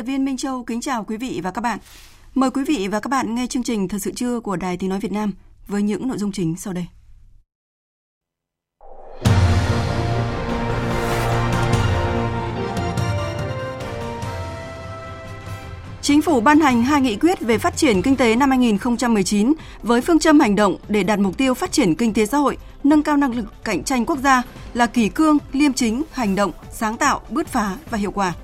Tập viên Minh Châu kính chào quý vị và các bạn. Mời quý vị và các bạn nghe chương trình Thật sự trưa của Đài Tiếng Nói Việt Nam với những nội dung chính sau đây. Chính phủ ban hành hai nghị quyết về phát triển kinh tế năm 2019 với phương châm hành động để đạt mục tiêu phát triển kinh tế xã hội, nâng cao năng lực cạnh tranh quốc gia là kỳ cương, liêm chính, hành động, sáng tạo, bứt phá và hiệu quả.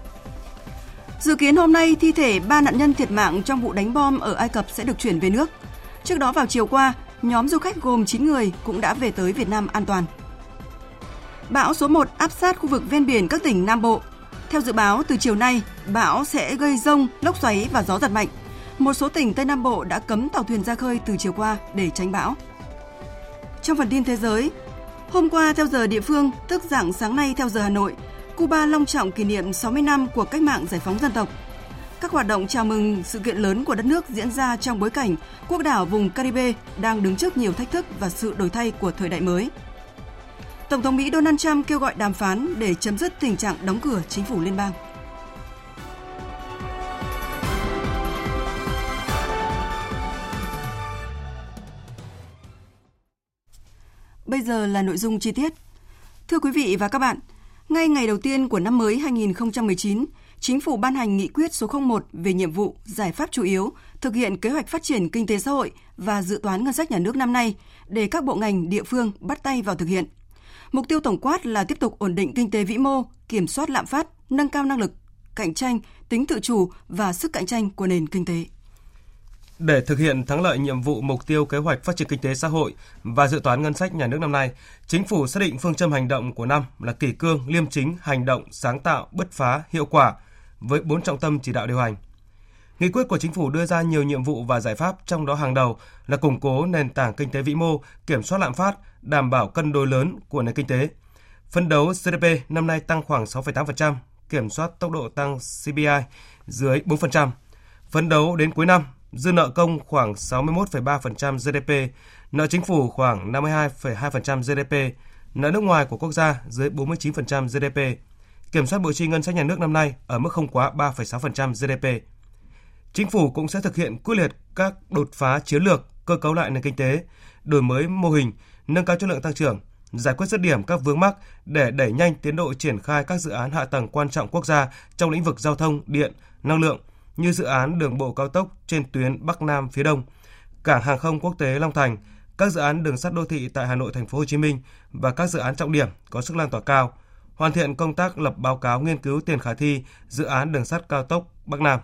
Dự kiến hôm nay thi thể ba nạn nhân thiệt mạng trong vụ đánh bom ở Ai Cập sẽ được chuyển về nước. Trước đó vào chiều qua, nhóm du khách gồm 9 người cũng đã về tới Việt Nam an toàn. Bão số 1 áp sát khu vực ven biển các tỉnh Nam Bộ. Theo dự báo, từ chiều nay, bão sẽ gây rông, lốc xoáy và gió giật mạnh. Một số tỉnh Tây Nam Bộ đã cấm tàu thuyền ra khơi từ chiều qua để tránh bão. Trong phần tin thế giới, hôm qua theo giờ địa phương, tức dạng sáng nay theo giờ Hà Nội, Cuba long trọng kỷ niệm 60 năm của cách mạng giải phóng dân tộc. Các hoạt động chào mừng sự kiện lớn của đất nước diễn ra trong bối cảnh quốc đảo vùng Caribe đang đứng trước nhiều thách thức và sự đổi thay của thời đại mới. Tổng thống Mỹ Donald Trump kêu gọi đàm phán để chấm dứt tình trạng đóng cửa chính phủ liên bang. Bây giờ là nội dung chi tiết. Thưa quý vị và các bạn, ngay ngày đầu tiên của năm mới 2019, Chính phủ ban hành nghị quyết số 01 về nhiệm vụ, giải pháp chủ yếu, thực hiện kế hoạch phát triển kinh tế xã hội và dự toán ngân sách nhà nước năm nay để các bộ ngành, địa phương bắt tay vào thực hiện. Mục tiêu tổng quát là tiếp tục ổn định kinh tế vĩ mô, kiểm soát lạm phát, nâng cao năng lực, cạnh tranh, tính tự chủ và sức cạnh tranh của nền kinh tế. Để thực hiện thắng lợi nhiệm vụ mục tiêu kế hoạch phát triển kinh tế xã hội và dự toán ngân sách nhà nước năm nay, chính phủ xác định phương châm hành động của năm là kỷ cương, liêm chính, hành động, sáng tạo, bứt phá, hiệu quả với bốn trọng tâm chỉ đạo điều hành. Nghị quyết của chính phủ đưa ra nhiều nhiệm vụ và giải pháp, trong đó hàng đầu là củng cố nền tảng kinh tế vĩ mô, kiểm soát lạm phát, đảm bảo cân đối lớn của nền kinh tế. Phấn đấu GDP năm nay tăng khoảng 6,8%, kiểm soát tốc độ tăng CPI dưới 4%. Phấn đấu đến cuối năm, dư nợ công khoảng 61,3% GDP, nợ chính phủ khoảng 52,2% GDP, nợ nước ngoài của quốc gia dưới 49% GDP. Kiểm soát bộ chi ngân sách nhà nước năm nay ở mức không quá 3,6% GDP. Chính phủ cũng sẽ thực hiện quyết liệt các đột phá chiến lược, cơ cấu lại nền kinh tế, đổi mới mô hình, nâng cao chất lượng tăng trưởng, giải quyết dứt điểm các vướng mắc để đẩy nhanh tiến độ triển khai các dự án hạ tầng quan trọng quốc gia trong lĩnh vực giao thông, điện, năng lượng như dự án đường bộ cao tốc trên tuyến Bắc Nam phía Đông, cảng hàng không quốc tế Long Thành, các dự án đường sắt đô thị tại Hà Nội, Thành phố Hồ Chí Minh và các dự án trọng điểm có sức lan tỏa cao, hoàn thiện công tác lập báo cáo nghiên cứu tiền khả thi dự án đường sắt cao tốc Bắc Nam.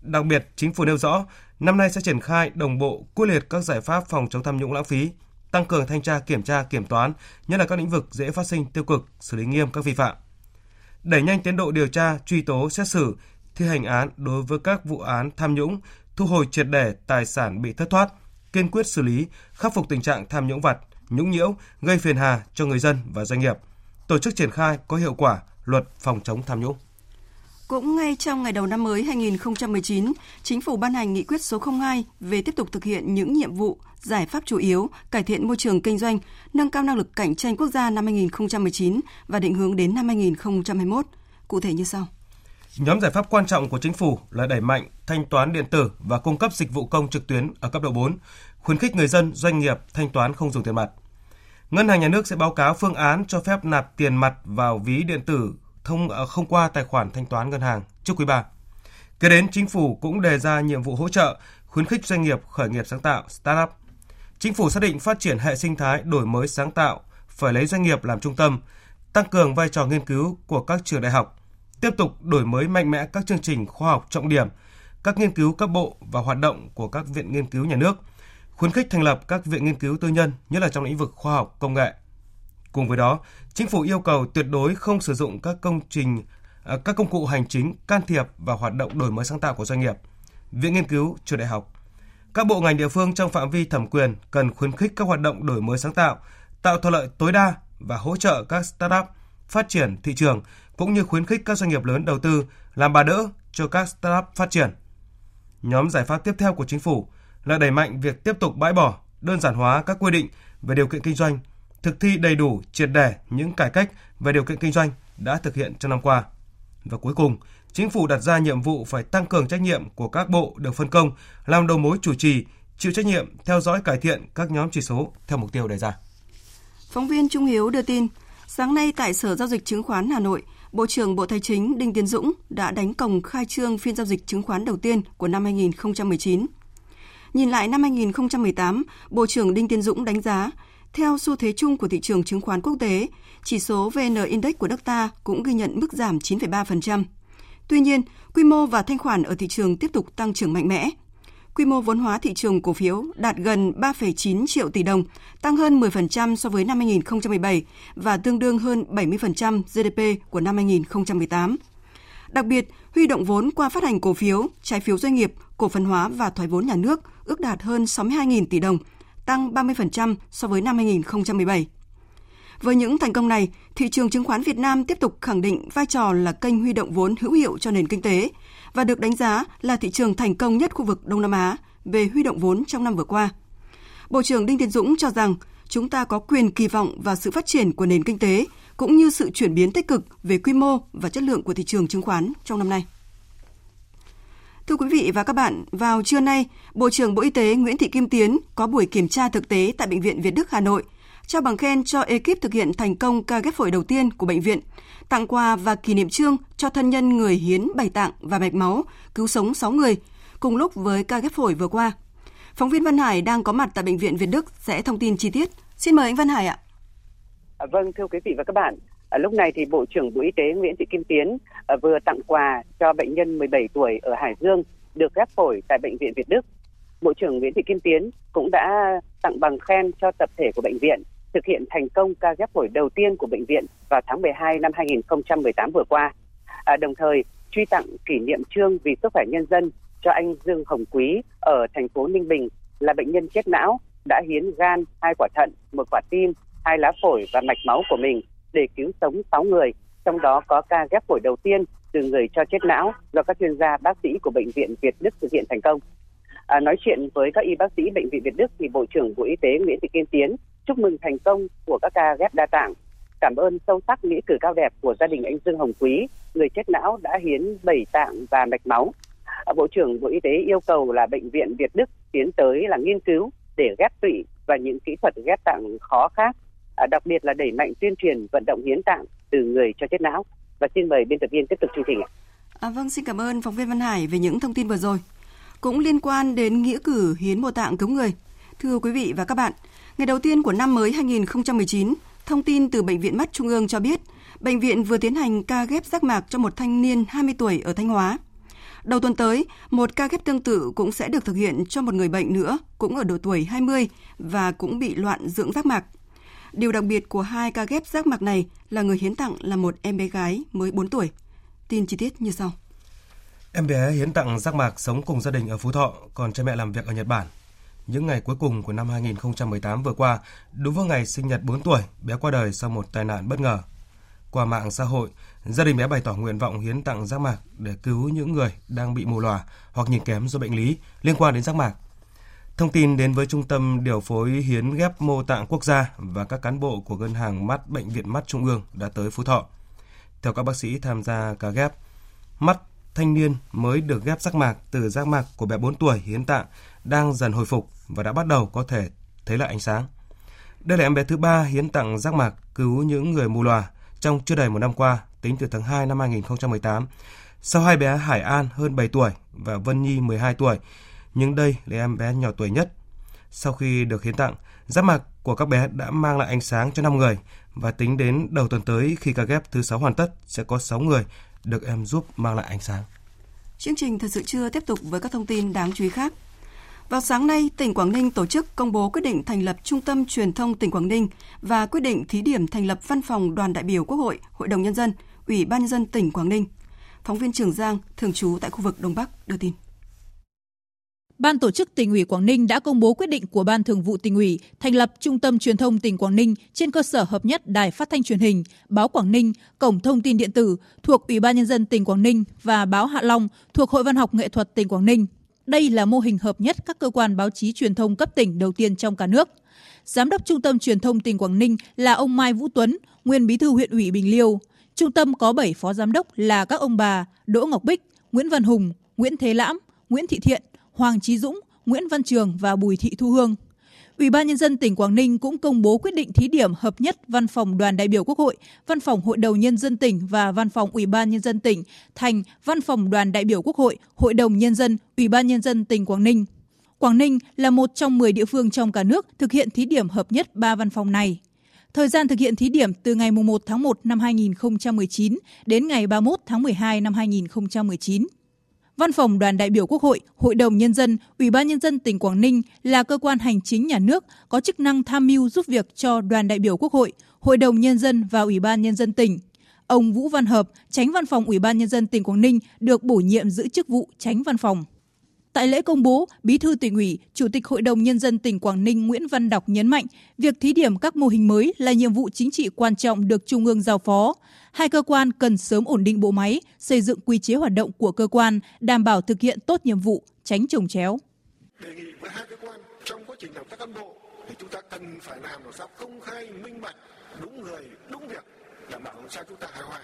Đặc biệt, chính phủ nêu rõ, năm nay sẽ triển khai đồng bộ quyết liệt các giải pháp phòng chống tham nhũng lãng phí, tăng cường thanh tra kiểm tra kiểm toán, nhất là các lĩnh vực dễ phát sinh tiêu cực, xử lý nghiêm các vi phạm. Đẩy nhanh tiến độ điều tra, truy tố, xét xử, thi hành án đối với các vụ án tham nhũng, thu hồi triệt để tài sản bị thất thoát, kiên quyết xử lý, khắc phục tình trạng tham nhũng vặt, nhũng nhiễu, gây phiền hà cho người dân và doanh nghiệp. Tổ chức triển khai có hiệu quả luật phòng chống tham nhũng. Cũng ngay trong ngày đầu năm mới 2019, Chính phủ ban hành nghị quyết số 02 về tiếp tục thực hiện những nhiệm vụ, giải pháp chủ yếu, cải thiện môi trường kinh doanh, nâng cao năng lực cạnh tranh quốc gia năm 2019 và định hướng đến năm 2021. Cụ thể như sau. Nhóm giải pháp quan trọng của chính phủ là đẩy mạnh thanh toán điện tử và cung cấp dịch vụ công trực tuyến ở cấp độ 4, khuyến khích người dân, doanh nghiệp thanh toán không dùng tiền mặt. Ngân hàng nhà nước sẽ báo cáo phương án cho phép nạp tiền mặt vào ví điện tử thông à, không qua tài khoản thanh toán ngân hàng trước quý 3. Kế đến, chính phủ cũng đề ra nhiệm vụ hỗ trợ, khuyến khích doanh nghiệp khởi nghiệp sáng tạo, startup. Chính phủ xác định phát triển hệ sinh thái đổi mới sáng tạo phải lấy doanh nghiệp làm trung tâm, tăng cường vai trò nghiên cứu của các trường đại học, tiếp tục đổi mới mạnh mẽ các chương trình khoa học trọng điểm, các nghiên cứu cấp bộ và hoạt động của các viện nghiên cứu nhà nước, khuyến khích thành lập các viện nghiên cứu tư nhân, nhất là trong lĩnh vực khoa học công nghệ. Cùng với đó, chính phủ yêu cầu tuyệt đối không sử dụng các công trình à, các công cụ hành chính can thiệp vào hoạt động đổi mới sáng tạo của doanh nghiệp, viện nghiên cứu, trường đại học. Các bộ ngành địa phương trong phạm vi thẩm quyền cần khuyến khích các hoạt động đổi mới sáng tạo, tạo thuận lợi tối đa và hỗ trợ các startup phát triển thị trường cũng như khuyến khích các doanh nghiệp lớn đầu tư làm bà đỡ cho các startup phát triển. Nhóm giải pháp tiếp theo của chính phủ là đẩy mạnh việc tiếp tục bãi bỏ, đơn giản hóa các quy định về điều kiện kinh doanh, thực thi đầy đủ, triệt để những cải cách về điều kiện kinh doanh đã thực hiện trong năm qua. Và cuối cùng, chính phủ đặt ra nhiệm vụ phải tăng cường trách nhiệm của các bộ được phân công làm đầu mối chủ trì, chịu trách nhiệm theo dõi cải thiện các nhóm chỉ số theo mục tiêu đề ra. Phóng viên Trung Hiếu đưa tin, sáng nay tại Sở Giao dịch Chứng khoán Hà Nội, Bộ trưởng Bộ Tài chính Đinh Tiến Dũng đã đánh còng khai trương phiên giao dịch chứng khoán đầu tiên của năm 2019. Nhìn lại năm 2018, Bộ trưởng Đinh Tiến Dũng đánh giá, theo xu thế chung của thị trường chứng khoán quốc tế, chỉ số VN Index của nước ta cũng ghi nhận mức giảm 9,3%. Tuy nhiên, quy mô và thanh khoản ở thị trường tiếp tục tăng trưởng mạnh mẽ. Quy mô vốn hóa thị trường cổ phiếu đạt gần 3,9 triệu tỷ đồng, tăng hơn 10% so với năm 2017 và tương đương hơn 70% GDP của năm 2018. Đặc biệt, huy động vốn qua phát hành cổ phiếu, trái phiếu doanh nghiệp, cổ phần hóa và thoái vốn nhà nước ước đạt hơn 62.000 tỷ đồng, tăng 30% so với năm 2017. Với những thành công này, thị trường chứng khoán Việt Nam tiếp tục khẳng định vai trò là kênh huy động vốn hữu hiệu cho nền kinh tế và được đánh giá là thị trường thành công nhất khu vực Đông Nam Á về huy động vốn trong năm vừa qua. Bộ trưởng Đinh Tiến Dũng cho rằng chúng ta có quyền kỳ vọng vào sự phát triển của nền kinh tế cũng như sự chuyển biến tích cực về quy mô và chất lượng của thị trường chứng khoán trong năm nay. Thưa quý vị và các bạn, vào trưa nay, Bộ trưởng Bộ Y tế Nguyễn Thị Kim Tiến có buổi kiểm tra thực tế tại Bệnh viện Việt Đức Hà Nội, trao bằng khen cho ekip thực hiện thành công ca ghép phổi đầu tiên của bệnh viện, tặng quà và kỷ niệm trương cho thân nhân người hiến bày tạng và mạch máu, cứu sống 6 người, cùng lúc với ca ghép phổi vừa qua. Phóng viên Văn Hải đang có mặt tại Bệnh viện Việt Đức sẽ thông tin chi tiết. Xin mời anh Văn Hải ạ. À, vâng, thưa quý vị và các bạn, À, lúc này thì Bộ trưởng Bộ Y tế Nguyễn Thị Kim Tiến à, vừa tặng quà cho bệnh nhân 17 tuổi ở Hải Dương được ghép phổi tại bệnh viện Việt Đức. Bộ trưởng Nguyễn Thị Kim Tiến cũng đã tặng bằng khen cho tập thể của bệnh viện thực hiện thành công ca ghép phổi đầu tiên của bệnh viện vào tháng 12 năm 2018 vừa qua. À, đồng thời truy tặng kỷ niệm trương vì sức khỏe nhân dân cho anh Dương Hồng Quý ở thành phố Ninh Bình là bệnh nhân chết não đã hiến gan, hai quả thận, một quả tim, hai lá phổi và mạch máu của mình để cứu sống 6 người, trong đó có ca ghép phổi đầu tiên từ người cho chết não do các chuyên gia bác sĩ của bệnh viện Việt Đức thực hiện thành công. À, nói chuyện với các y bác sĩ bệnh viện Việt Đức thì Bộ trưởng Bộ Y tế Nguyễn Thị Kim Tiến chúc mừng thành công của các ca ghép đa tạng, cảm ơn sâu sắc nghĩa cử cao đẹp của gia đình anh Dương Hồng Quý, người chết não đã hiến bảy tạng và mạch máu. À, Bộ trưởng Bộ Y tế yêu cầu là bệnh viện Việt Đức tiến tới là nghiên cứu để ghép tụy và những kỹ thuật ghép tạng khó khác à, đặc biệt là đẩy mạnh tuyên truyền vận động hiến tạng từ người cho chết não. Và xin mời biên tập viên tiếp tục chương trình. À, vâng, xin cảm ơn phóng viên Văn Hải về những thông tin vừa rồi. Cũng liên quan đến nghĩa cử hiến mô tạng cứu người. Thưa quý vị và các bạn, ngày đầu tiên của năm mới 2019, thông tin từ Bệnh viện Mắt Trung ương cho biết, bệnh viện vừa tiến hành ca ghép giác mạc cho một thanh niên 20 tuổi ở Thanh Hóa. Đầu tuần tới, một ca ghép tương tự cũng sẽ được thực hiện cho một người bệnh nữa, cũng ở độ tuổi 20 và cũng bị loạn dưỡng giác mạc. Điều đặc biệt của hai ca ghép giác mạc này là người hiến tặng là một em bé gái mới 4 tuổi. Tin chi tiết như sau. Em bé hiến tặng giác mạc sống cùng gia đình ở Phú Thọ, còn cha mẹ làm việc ở Nhật Bản. Những ngày cuối cùng của năm 2018 vừa qua, đúng vào ngày sinh nhật 4 tuổi, bé qua đời sau một tai nạn bất ngờ. Qua mạng xã hội, gia đình bé bày tỏ nguyện vọng hiến tặng giác mạc để cứu những người đang bị mù lòa hoặc nhìn kém do bệnh lý liên quan đến giác mạc. Thông tin đến với Trung tâm Điều phối Hiến ghép mô tạng quốc gia và các cán bộ của Ngân hàng Mắt Bệnh viện Mắt Trung ương đã tới Phú Thọ. Theo các bác sĩ tham gia ca ghép, mắt thanh niên mới được ghép giác mạc từ giác mạc của bé 4 tuổi hiến tạng đang dần hồi phục và đã bắt đầu có thể thấy lại ánh sáng. Đây là em bé thứ ba hiến tặng giác mạc cứu những người mù lòa trong chưa đầy một năm qua, tính từ tháng 2 năm 2018. Sau hai bé Hải An hơn 7 tuổi và Vân Nhi 12 tuổi nhưng đây là em bé nhỏ tuổi nhất. Sau khi được hiến tặng, giác mạc của các bé đã mang lại ánh sáng cho 5 người và tính đến đầu tuần tới khi ca ghép thứ 6 hoàn tất sẽ có 6 người được em giúp mang lại ánh sáng. Chương trình thật sự chưa tiếp tục với các thông tin đáng chú ý khác. Vào sáng nay, tỉnh Quảng Ninh tổ chức công bố quyết định thành lập Trung tâm Truyền thông tỉnh Quảng Ninh và quyết định thí điểm thành lập Văn phòng Đoàn đại biểu Quốc hội, Hội đồng Nhân dân, Ủy ban Nhân dân tỉnh Quảng Ninh. Phóng viên Trường Giang, thường trú tại khu vực Đông Bắc, đưa tin. Ban tổ chức tỉnh ủy Quảng Ninh đã công bố quyết định của Ban Thường vụ tỉnh ủy thành lập Trung tâm Truyền thông tỉnh Quảng Ninh trên cơ sở hợp nhất Đài Phát thanh Truyền hình, Báo Quảng Ninh, Cổng thông tin điện tử thuộc Ủy ban nhân dân tỉnh Quảng Ninh và Báo Hạ Long thuộc Hội Văn học Nghệ thuật tỉnh Quảng Ninh. Đây là mô hình hợp nhất các cơ quan báo chí truyền thông cấp tỉnh đầu tiên trong cả nước. Giám đốc Trung tâm Truyền thông tỉnh Quảng Ninh là ông Mai Vũ Tuấn, nguyên bí thư huyện ủy Bình Liêu. Trung tâm có 7 phó giám đốc là các ông bà Đỗ Ngọc Bích, Nguyễn Văn Hùng, Nguyễn Thế Lãm, Nguyễn Thị Thiện, Hoàng Trí Dũng, Nguyễn Văn Trường và Bùi Thị Thu Hương. Ủy ban nhân dân tỉnh Quảng Ninh cũng công bố quyết định thí điểm hợp nhất Văn phòng Đoàn đại biểu Quốc hội, Văn phòng Hội đồng nhân dân tỉnh và Văn phòng Ủy ban nhân dân tỉnh thành Văn phòng Đoàn đại biểu Quốc hội, Hội đồng nhân dân, Ủy ban nhân dân tỉnh Quảng Ninh. Quảng Ninh là một trong 10 địa phương trong cả nước thực hiện thí điểm hợp nhất ba văn phòng này. Thời gian thực hiện thí điểm từ ngày 1 tháng 1 năm 2019 đến ngày 31 tháng 12 năm 2019. Văn phòng Đoàn đại biểu Quốc hội, Hội đồng Nhân dân, Ủy ban Nhân dân tỉnh Quảng Ninh là cơ quan hành chính nhà nước có chức năng tham mưu giúp việc cho Đoàn đại biểu Quốc hội, Hội đồng Nhân dân và Ủy ban Nhân dân tỉnh. Ông Vũ Văn Hợp, tránh văn phòng Ủy ban Nhân dân tỉnh Quảng Ninh được bổ nhiệm giữ chức vụ tránh văn phòng. Tại lễ công bố, Bí thư tỉnh ủy, Chủ tịch Hội đồng Nhân dân tỉnh Quảng Ninh Nguyễn Văn Đọc nhấn mạnh, việc thí điểm các mô hình mới là nhiệm vụ chính trị quan trọng được Trung ương giao phó. Hai cơ quan cần sớm ổn định bộ máy, xây dựng quy chế hoạt động của cơ quan, đảm bảo thực hiện tốt nhiệm vụ, tránh trồng chéo. Đề nghị với hai cơ quan trong quá trình đào tạo cán bộ thì chúng ta cần phải làm làm sao công khai, minh bạch, đúng người, đúng việc, đảm bảo làm sao chúng ta hài hòa.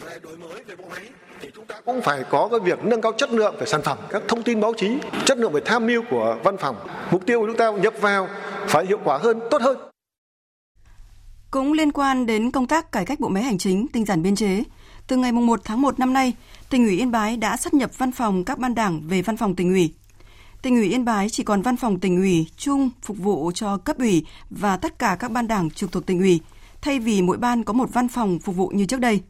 Về đổi mới về bộ máy thì chúng ta cũng phải có cái việc nâng cao chất lượng về sản phẩm các thông tin báo chí chất lượng về tham mưu của văn phòng. Mục tiêu của chúng ta nhập vào phải hiệu quả hơn tốt hơn cũng liên quan đến công tác cải cách bộ máy hành chính, tinh giản biên chế, từ ngày 1 tháng 1 năm nay, tỉnh ủy Yên Bái đã sát nhập văn phòng các ban đảng về văn phòng tỉnh ủy. Tỉnh ủy Yên Bái chỉ còn văn phòng tỉnh ủy chung phục vụ cho cấp ủy và tất cả các ban đảng trực thuộc tỉnh ủy, thay vì mỗi ban có một văn phòng phục vụ như trước đây.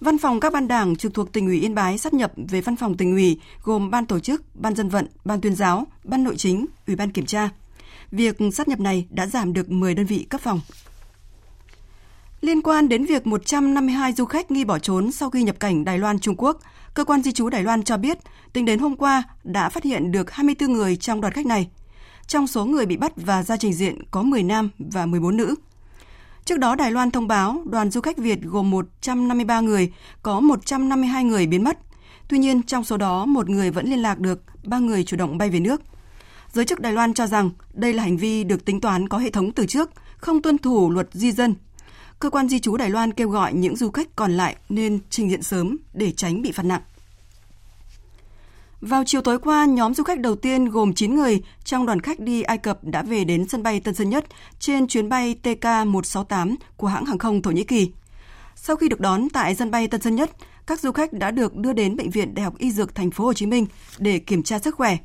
Văn phòng các ban đảng trực thuộc tỉnh ủy Yên Bái sát nhập về văn phòng tỉnh ủy gồm ban tổ chức, ban dân vận, ban tuyên giáo, ban nội chính, ủy ban kiểm tra. Việc sát nhập này đã giảm được 10 đơn vị cấp phòng. Liên quan đến việc 152 du khách nghi bỏ trốn sau khi nhập cảnh Đài Loan Trung Quốc, cơ quan di trú Đài Loan cho biết, tính đến hôm qua đã phát hiện được 24 người trong đoàn khách này. Trong số người bị bắt và ra trình diện có 10 nam và 14 nữ. Trước đó, Đài Loan thông báo đoàn du khách Việt gồm 153 người, có 152 người biến mất. Tuy nhiên, trong số đó, một người vẫn liên lạc được, ba người chủ động bay về nước. Giới chức Đài Loan cho rằng đây là hành vi được tính toán có hệ thống từ trước, không tuân thủ luật di dân. Cơ quan di trú Đài Loan kêu gọi những du khách còn lại nên trình diện sớm để tránh bị phạt nặng. Vào chiều tối qua, nhóm du khách đầu tiên gồm 9 người trong đoàn khách đi Ai Cập đã về đến sân bay Tân Sơn Nhất trên chuyến bay TK168 của hãng hàng không Thổ Nhĩ Kỳ. Sau khi được đón tại sân bay Tân Sơn Nhất, các du khách đã được đưa đến bệnh viện Đại học Y Dược Thành phố Hồ Chí Minh để kiểm tra sức khỏe.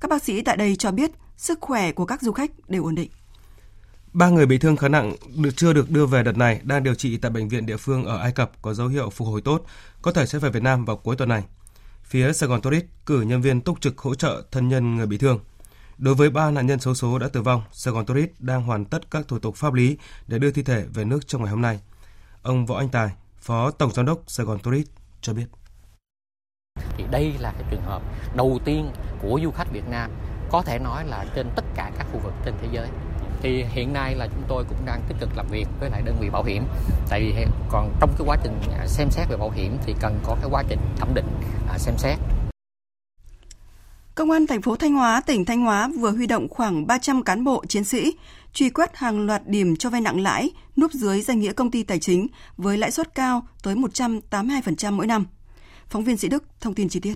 Các bác sĩ tại đây cho biết sức khỏe của các du khách đều ổn định. Ba người bị thương khá nặng được chưa được đưa về đợt này đang điều trị tại bệnh viện địa phương ở Ai Cập có dấu hiệu phục hồi tốt, có thể sẽ về Việt Nam vào cuối tuần này. Phía Sài Gòn Tourist cử nhân viên túc trực hỗ trợ thân nhân người bị thương. Đối với ba nạn nhân xấu số đã tử vong, Sài Gòn Tourist đang hoàn tất các thủ tục pháp lý để đưa thi thể về nước trong ngày hôm nay. Ông Võ Anh Tài, Phó Tổng Giám đốc Sài Gòn Tourist cho biết. Thì đây là cái trường hợp đầu tiên của du khách Việt Nam có thể nói là trên tất cả các khu vực trên thế giới thì hiện nay là chúng tôi cũng đang tích cực làm việc với lại đơn vị bảo hiểm tại vì còn trong cái quá trình à, xem xét về bảo hiểm thì cần có cái quá trình thẩm định à, xem xét Công an thành phố Thanh Hóa, tỉnh Thanh Hóa vừa huy động khoảng 300 cán bộ chiến sĩ truy quét hàng loạt điểm cho vay nặng lãi núp dưới danh nghĩa công ty tài chính với lãi suất cao tới 182% mỗi năm. Phóng viên Sĩ Đức thông tin chi tiết.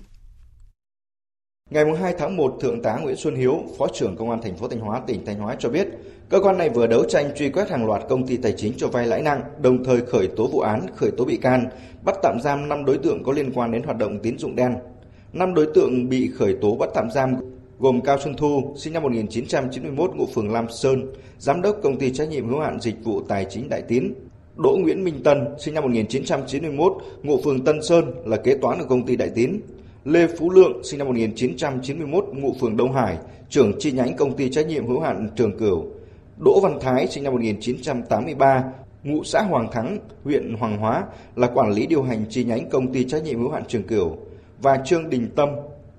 Ngày 2 tháng 1, Thượng tá Nguyễn Xuân Hiếu, Phó trưởng Công an thành phố Thanh Hóa, tỉnh Thanh Hóa cho biết, cơ quan này vừa đấu tranh truy quét hàng loạt công ty tài chính cho vay lãi nặng, đồng thời khởi tố vụ án, khởi tố bị can, bắt tạm giam 5 đối tượng có liên quan đến hoạt động tín dụng đen. 5 đối tượng bị khởi tố bắt tạm giam gồm Cao Xuân Thu, sinh năm 1991 ngụ phường Lam Sơn, giám đốc công ty trách nhiệm hữu hạn dịch vụ tài chính Đại Tín, Đỗ Nguyễn Minh Tân, sinh năm 1991, ngụ phường Tân Sơn là kế toán ở công ty Đại Tín. Lê Phú Lượng, sinh năm 1991, ngụ phường Đông Hải, trưởng chi nhánh công ty trách nhiệm hữu hạn Trường Cửu. Đỗ Văn Thái, sinh năm 1983, ngụ xã Hoàng Thắng, huyện Hoàng Hóa, là quản lý điều hành chi nhánh công ty trách nhiệm hữu hạn Trường Cửu. Và Trương Đình Tâm,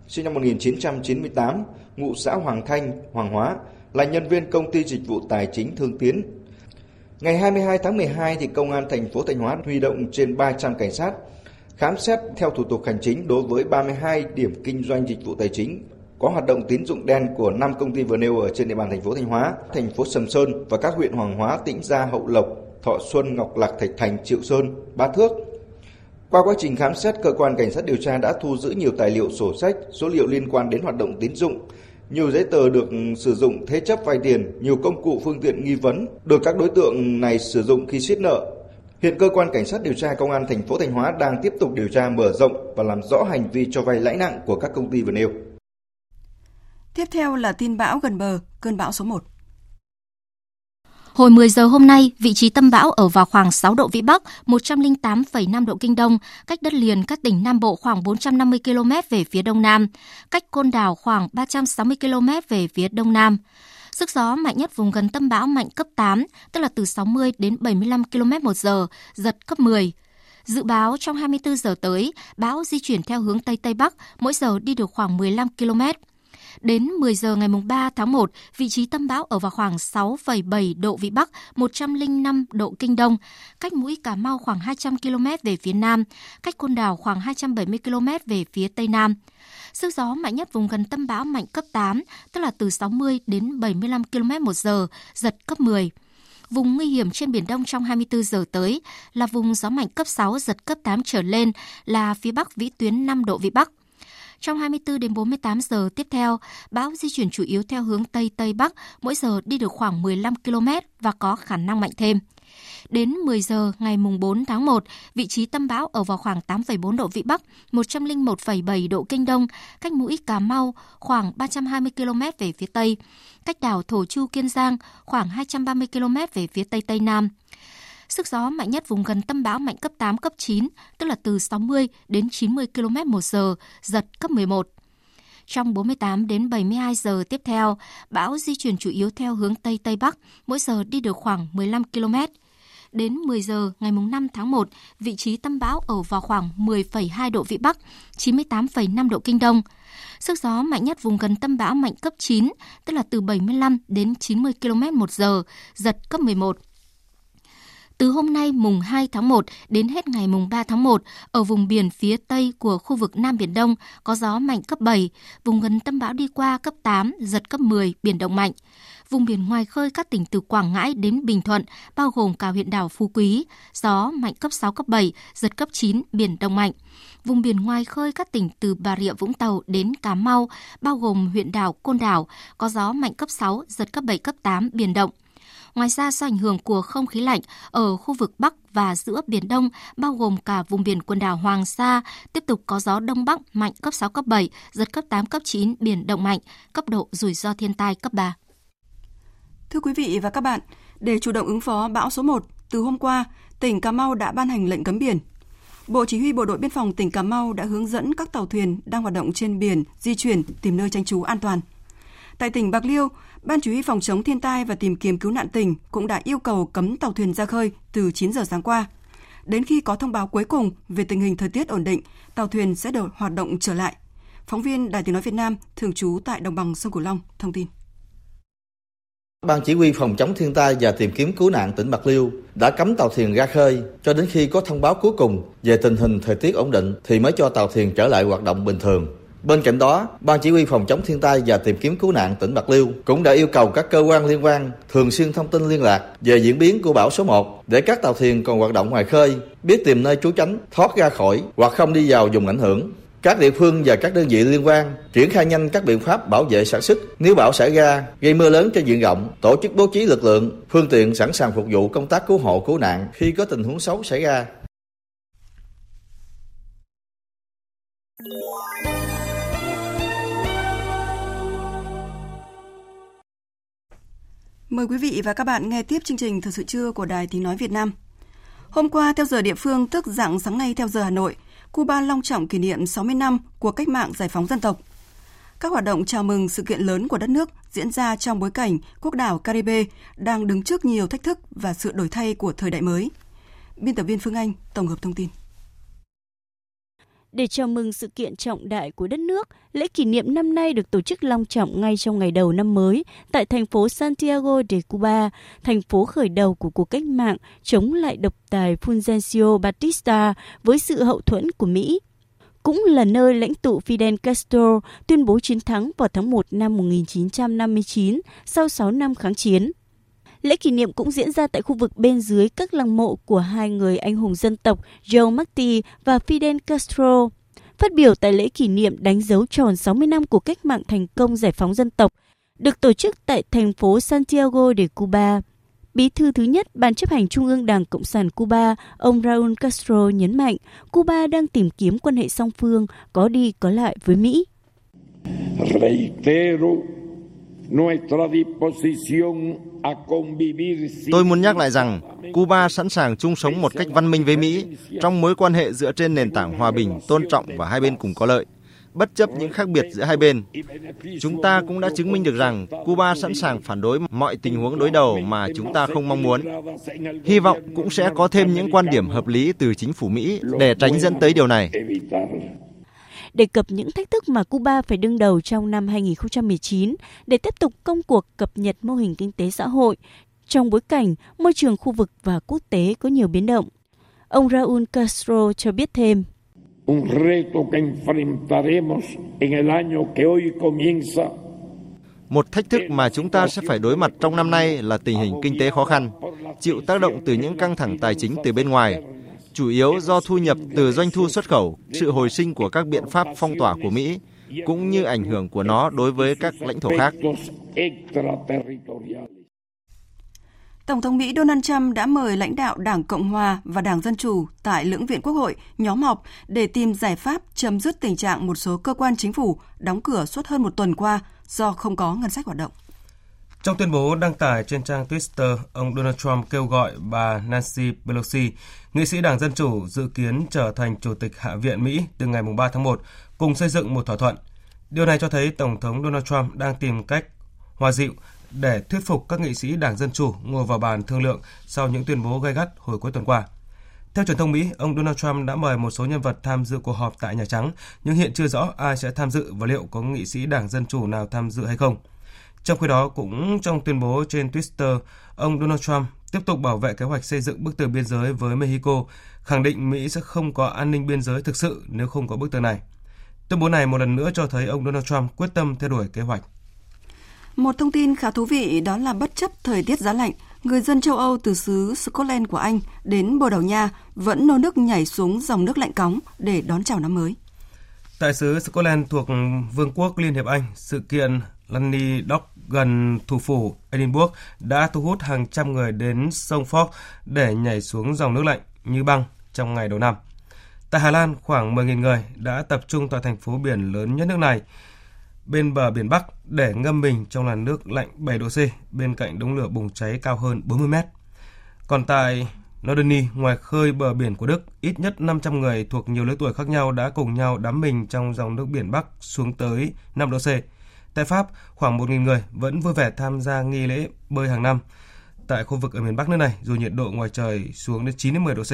sinh năm 1998, ngụ xã Hoàng Thanh, Hoàng Hóa, là nhân viên công ty dịch vụ tài chính Thương Tiến, Ngày 22 tháng 12 thì công an thành phố Thanh Hóa huy động trên 300 cảnh sát khám xét theo thủ tục hành chính đối với 32 điểm kinh doanh dịch vụ tài chính có hoạt động tín dụng đen của 5 công ty vừa nêu ở trên địa bàn thành phố Thanh Hóa, thành phố Sầm Sơn và các huyện Hoàng Hóa, Tĩnh Gia, Hậu Lộc, Thọ Xuân, Ngọc Lạc, Thạch Thành, Triệu Sơn, Ba Thước. Qua quá trình khám xét, cơ quan cảnh sát điều tra đã thu giữ nhiều tài liệu sổ sách, số liệu liên quan đến hoạt động tín dụng, nhiều giấy tờ được sử dụng thế chấp vay tiền, nhiều công cụ phương tiện nghi vấn được các đối tượng này sử dụng khi siết nợ. Hiện cơ quan cảnh sát điều tra công an thành phố Thanh Hóa đang tiếp tục điều tra mở rộng và làm rõ hành vi cho vay lãi nặng của các công ty vừa nêu. Tiếp theo là tin bão gần bờ, cơn bão số 1. Hồi 10 giờ hôm nay, vị trí tâm bão ở vào khoảng 6 độ Vĩ Bắc, 108,5 độ Kinh Đông, cách đất liền các tỉnh Nam Bộ khoảng 450 km về phía Đông Nam, cách Côn Đảo khoảng 360 km về phía Đông Nam. Sức gió mạnh nhất vùng gần tâm bão mạnh cấp 8, tức là từ 60 đến 75 km một giờ, giật cấp 10. Dự báo trong 24 giờ tới, bão di chuyển theo hướng Tây Tây Bắc, mỗi giờ đi được khoảng 15 km. Đến 10 giờ ngày 3 tháng 1, vị trí tâm bão ở vào khoảng 6,7 độ Vĩ Bắc, 105 độ Kinh Đông, cách mũi Cà Mau khoảng 200 km về phía Nam, cách Côn Đảo khoảng 270 km về phía Tây Nam. Sức gió mạnh nhất vùng gần tâm bão mạnh cấp 8, tức là từ 60 đến 75 km một giờ, giật cấp 10. Vùng nguy hiểm trên Biển Đông trong 24 giờ tới là vùng gió mạnh cấp 6, giật cấp 8 trở lên là phía Bắc vĩ tuyến 5 độ Vĩ Bắc. Trong 24 đến 48 giờ tiếp theo, bão di chuyển chủ yếu theo hướng Tây Tây Bắc, mỗi giờ đi được khoảng 15 km và có khả năng mạnh thêm. Đến 10 giờ ngày 4 tháng 1, vị trí tâm bão ở vào khoảng 8,4 độ Vĩ Bắc, 101,7 độ Kinh Đông, cách mũi Cà Mau khoảng 320 km về phía Tây, cách đảo Thổ Chu Kiên Giang khoảng 230 km về phía Tây Tây Nam. Sức gió mạnh nhất vùng gần tâm bão mạnh cấp 8, cấp 9, tức là từ 60 đến 90 km một giờ, giật cấp 11. Trong 48 đến 72 giờ tiếp theo, bão di chuyển chủ yếu theo hướng Tây Tây Bắc, mỗi giờ đi được khoảng 15 km. Đến 10 giờ ngày 5 tháng 1, vị trí tâm bão ở vào khoảng 10,2 độ Vĩ Bắc, 98,5 độ Kinh Đông. Sức gió mạnh nhất vùng gần tâm bão mạnh cấp 9, tức là từ 75 đến 90 km một giờ, giật cấp 11. Từ hôm nay mùng 2 tháng 1 đến hết ngày mùng 3 tháng 1, ở vùng biển phía tây của khu vực Nam Biển Đông có gió mạnh cấp 7, vùng gần tâm bão đi qua cấp 8, giật cấp 10, biển động mạnh. Vùng biển ngoài khơi các tỉnh từ Quảng Ngãi đến Bình Thuận, bao gồm cả huyện đảo Phú Quý, gió mạnh cấp 6, cấp 7, giật cấp 9, biển động mạnh. Vùng biển ngoài khơi các tỉnh từ Bà Rịa Vũng Tàu đến Cà Mau, bao gồm huyện đảo Côn Đảo, có gió mạnh cấp 6, giật cấp 7, cấp 8, biển động. Ngoài ra do ảnh hưởng của không khí lạnh ở khu vực Bắc và giữa Biển Đông, bao gồm cả vùng biển quần đảo Hoàng Sa, tiếp tục có gió Đông Bắc mạnh cấp 6, cấp 7, giật cấp 8, cấp 9, biển động mạnh, cấp độ rủi ro thiên tai cấp 3. Thưa quý vị và các bạn, để chủ động ứng phó bão số 1, từ hôm qua, tỉnh Cà Mau đã ban hành lệnh cấm biển. Bộ Chỉ huy Bộ đội Biên phòng tỉnh Cà Mau đã hướng dẫn các tàu thuyền đang hoạt động trên biển di chuyển tìm nơi tránh trú an toàn. Tại tỉnh Bạc Liêu, Ban Chỉ huy Phòng chống thiên tai và tìm kiếm cứu nạn tỉnh cũng đã yêu cầu cấm tàu thuyền ra khơi từ 9 giờ sáng qua. Đến khi có thông báo cuối cùng về tình hình thời tiết ổn định, tàu thuyền sẽ được hoạt động trở lại. Phóng viên Đài Tiếng Nói Việt Nam thường trú tại đồng bằng sông Cửu Long thông tin. Ban chỉ huy phòng chống thiên tai và tìm kiếm cứu nạn tỉnh Bạc Liêu đã cấm tàu thuyền ra khơi cho đến khi có thông báo cuối cùng về tình hình thời tiết ổn định thì mới cho tàu thuyền trở lại hoạt động bình thường. Bên cạnh đó, Ban Chỉ huy Phòng chống thiên tai và tìm kiếm cứu nạn tỉnh Bạc Liêu cũng đã yêu cầu các cơ quan liên quan thường xuyên thông tin liên lạc về diễn biến của bão số 1 để các tàu thuyền còn hoạt động ngoài khơi biết tìm nơi trú tránh, thoát ra khỏi hoặc không đi vào vùng ảnh hưởng. Các địa phương và các đơn vị liên quan triển khai nhanh các biện pháp bảo vệ sản xuất nếu bão xảy ra gây mưa lớn trên diện rộng, tổ chức bố trí lực lượng, phương tiện sẵn sàng phục vụ công tác cứu hộ cứu nạn khi có tình huống xấu xảy ra. Mời quý vị và các bạn nghe tiếp chương trình Thời sự trưa của Đài Tiếng Nói Việt Nam. Hôm qua, theo giờ địa phương, tức dạng sáng nay theo giờ Hà Nội, Cuba long trọng kỷ niệm 60 năm của cách mạng giải phóng dân tộc. Các hoạt động chào mừng sự kiện lớn của đất nước diễn ra trong bối cảnh quốc đảo Caribe đang đứng trước nhiều thách thức và sự đổi thay của thời đại mới. Biên tập viên Phương Anh tổng hợp thông tin. Để chào mừng sự kiện trọng đại của đất nước, lễ kỷ niệm năm nay được tổ chức long trọng ngay trong ngày đầu năm mới tại thành phố Santiago de Cuba, thành phố khởi đầu của cuộc cách mạng chống lại độc tài Fulgencio Batista với sự hậu thuẫn của Mỹ. Cũng là nơi lãnh tụ Fidel Castro tuyên bố chiến thắng vào tháng 1 năm 1959 sau 6 năm kháng chiến. Lễ kỷ niệm cũng diễn ra tại khu vực bên dưới các lăng mộ của hai người anh hùng dân tộc Joe Marti và Fidel Castro. Phát biểu tại lễ kỷ niệm đánh dấu tròn 60 năm của cách mạng thành công giải phóng dân tộc, được tổ chức tại thành phố Santiago de Cuba. Bí thư thứ nhất Ban chấp hành Trung ương Đảng Cộng sản Cuba, ông Raúl Castro nhấn mạnh Cuba đang tìm kiếm quan hệ song phương có đi có lại với Mỹ. Reitero Tôi muốn nhắc lại rằng Cuba sẵn sàng chung sống một cách văn minh với Mỹ trong mối quan hệ dựa trên nền tảng hòa bình, tôn trọng và hai bên cùng có lợi, bất chấp những khác biệt giữa hai bên. Chúng ta cũng đã chứng minh được rằng Cuba sẵn sàng phản đối mọi tình huống đối đầu mà chúng ta không mong muốn. Hy vọng cũng sẽ có thêm những quan điểm hợp lý từ chính phủ Mỹ để tránh dẫn tới điều này đề cập những thách thức mà Cuba phải đương đầu trong năm 2019 để tiếp tục công cuộc cập nhật mô hình kinh tế xã hội trong bối cảnh môi trường khu vực và quốc tế có nhiều biến động. Ông Raúl Castro cho biết thêm. Un reto que enfrentaremos en el año que hoy comienza một thách thức mà chúng ta sẽ phải đối mặt trong năm nay là tình hình kinh tế khó khăn, chịu tác động từ những căng thẳng tài chính từ bên ngoài, chủ yếu do thu nhập từ doanh thu xuất khẩu, sự hồi sinh của các biện pháp phong tỏa của Mỹ, cũng như ảnh hưởng của nó đối với các lãnh thổ khác. Tổng thống Mỹ Donald Trump đã mời lãnh đạo Đảng Cộng Hòa và Đảng Dân Chủ tại lưỡng viện Quốc hội nhóm họp để tìm giải pháp chấm dứt tình trạng một số cơ quan chính phủ đóng cửa suốt hơn một tuần qua do không có ngân sách hoạt động. Trong tuyên bố đăng tải trên trang Twitter, ông Donald Trump kêu gọi bà Nancy Pelosi, nghị sĩ Đảng Dân Chủ dự kiến trở thành Chủ tịch Hạ viện Mỹ từ ngày 3 tháng 1, cùng xây dựng một thỏa thuận. Điều này cho thấy Tổng thống Donald Trump đang tìm cách hòa dịu để thuyết phục các nghị sĩ Đảng Dân Chủ ngồi vào bàn thương lượng sau những tuyên bố gay gắt hồi cuối tuần qua. Theo truyền thông Mỹ, ông Donald Trump đã mời một số nhân vật tham dự cuộc họp tại Nhà Trắng, nhưng hiện chưa rõ ai sẽ tham dự và liệu có nghị sĩ Đảng Dân Chủ nào tham dự hay không. Trong khi đó, cũng trong tuyên bố trên Twitter, ông Donald Trump tiếp tục bảo vệ kế hoạch xây dựng bức tường biên giới với Mexico, khẳng định Mỹ sẽ không có an ninh biên giới thực sự nếu không có bức tường này. Tuyên bố này một lần nữa cho thấy ông Donald Trump quyết tâm theo đuổi kế hoạch. Một thông tin khá thú vị đó là bất chấp thời tiết giá lạnh, người dân châu Âu từ xứ Scotland của Anh đến Bồ Đào Nha vẫn nô nức nhảy xuống dòng nước lạnh cóng để đón chào năm mới. Tại xứ Scotland thuộc Vương quốc Liên hiệp Anh, sự kiện Lanny Dock gần thủ phủ Edinburgh đã thu hút hàng trăm người đến sông Forth để nhảy xuống dòng nước lạnh như băng trong ngày đầu năm. Tại Hà Lan, khoảng 10.000 người đã tập trung tại thành phố biển lớn nhất nước này, bên bờ biển Bắc để ngâm mình trong làn nước lạnh 7 độ C bên cạnh đống lửa bùng cháy cao hơn 40 mét. Còn tại Norderney, ngoài khơi bờ biển của Đức, ít nhất 500 người thuộc nhiều lứa tuổi khác nhau đã cùng nhau đắm mình trong dòng nước biển Bắc xuống tới 5 độ C Tại Pháp, khoảng 1.000 người vẫn vui vẻ tham gia nghi lễ bơi hàng năm tại khu vực ở miền Bắc nước này dù nhiệt độ ngoài trời xuống đến 9 đến 10 độ C.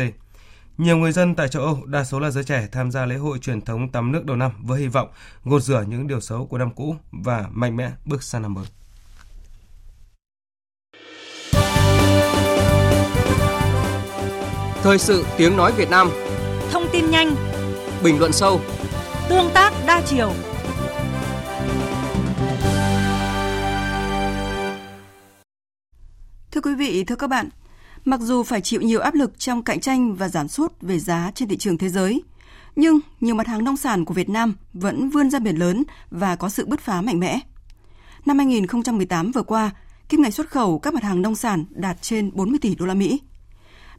Nhiều người dân tại châu Âu, đa số là giới trẻ tham gia lễ hội truyền thống tắm nước đầu năm với hy vọng gột rửa những điều xấu của năm cũ và mạnh mẽ bước sang năm mới. Thời sự tiếng nói Việt Nam Thông tin nhanh Bình luận sâu Tương tác đa chiều Thưa quý vị, thưa các bạn, mặc dù phải chịu nhiều áp lực trong cạnh tranh và giảm sút về giá trên thị trường thế giới, nhưng nhiều mặt hàng nông sản của Việt Nam vẫn vươn ra biển lớn và có sự bứt phá mạnh mẽ. Năm 2018 vừa qua, kim ngạch xuất khẩu các mặt hàng nông sản đạt trên 40 tỷ đô la Mỹ.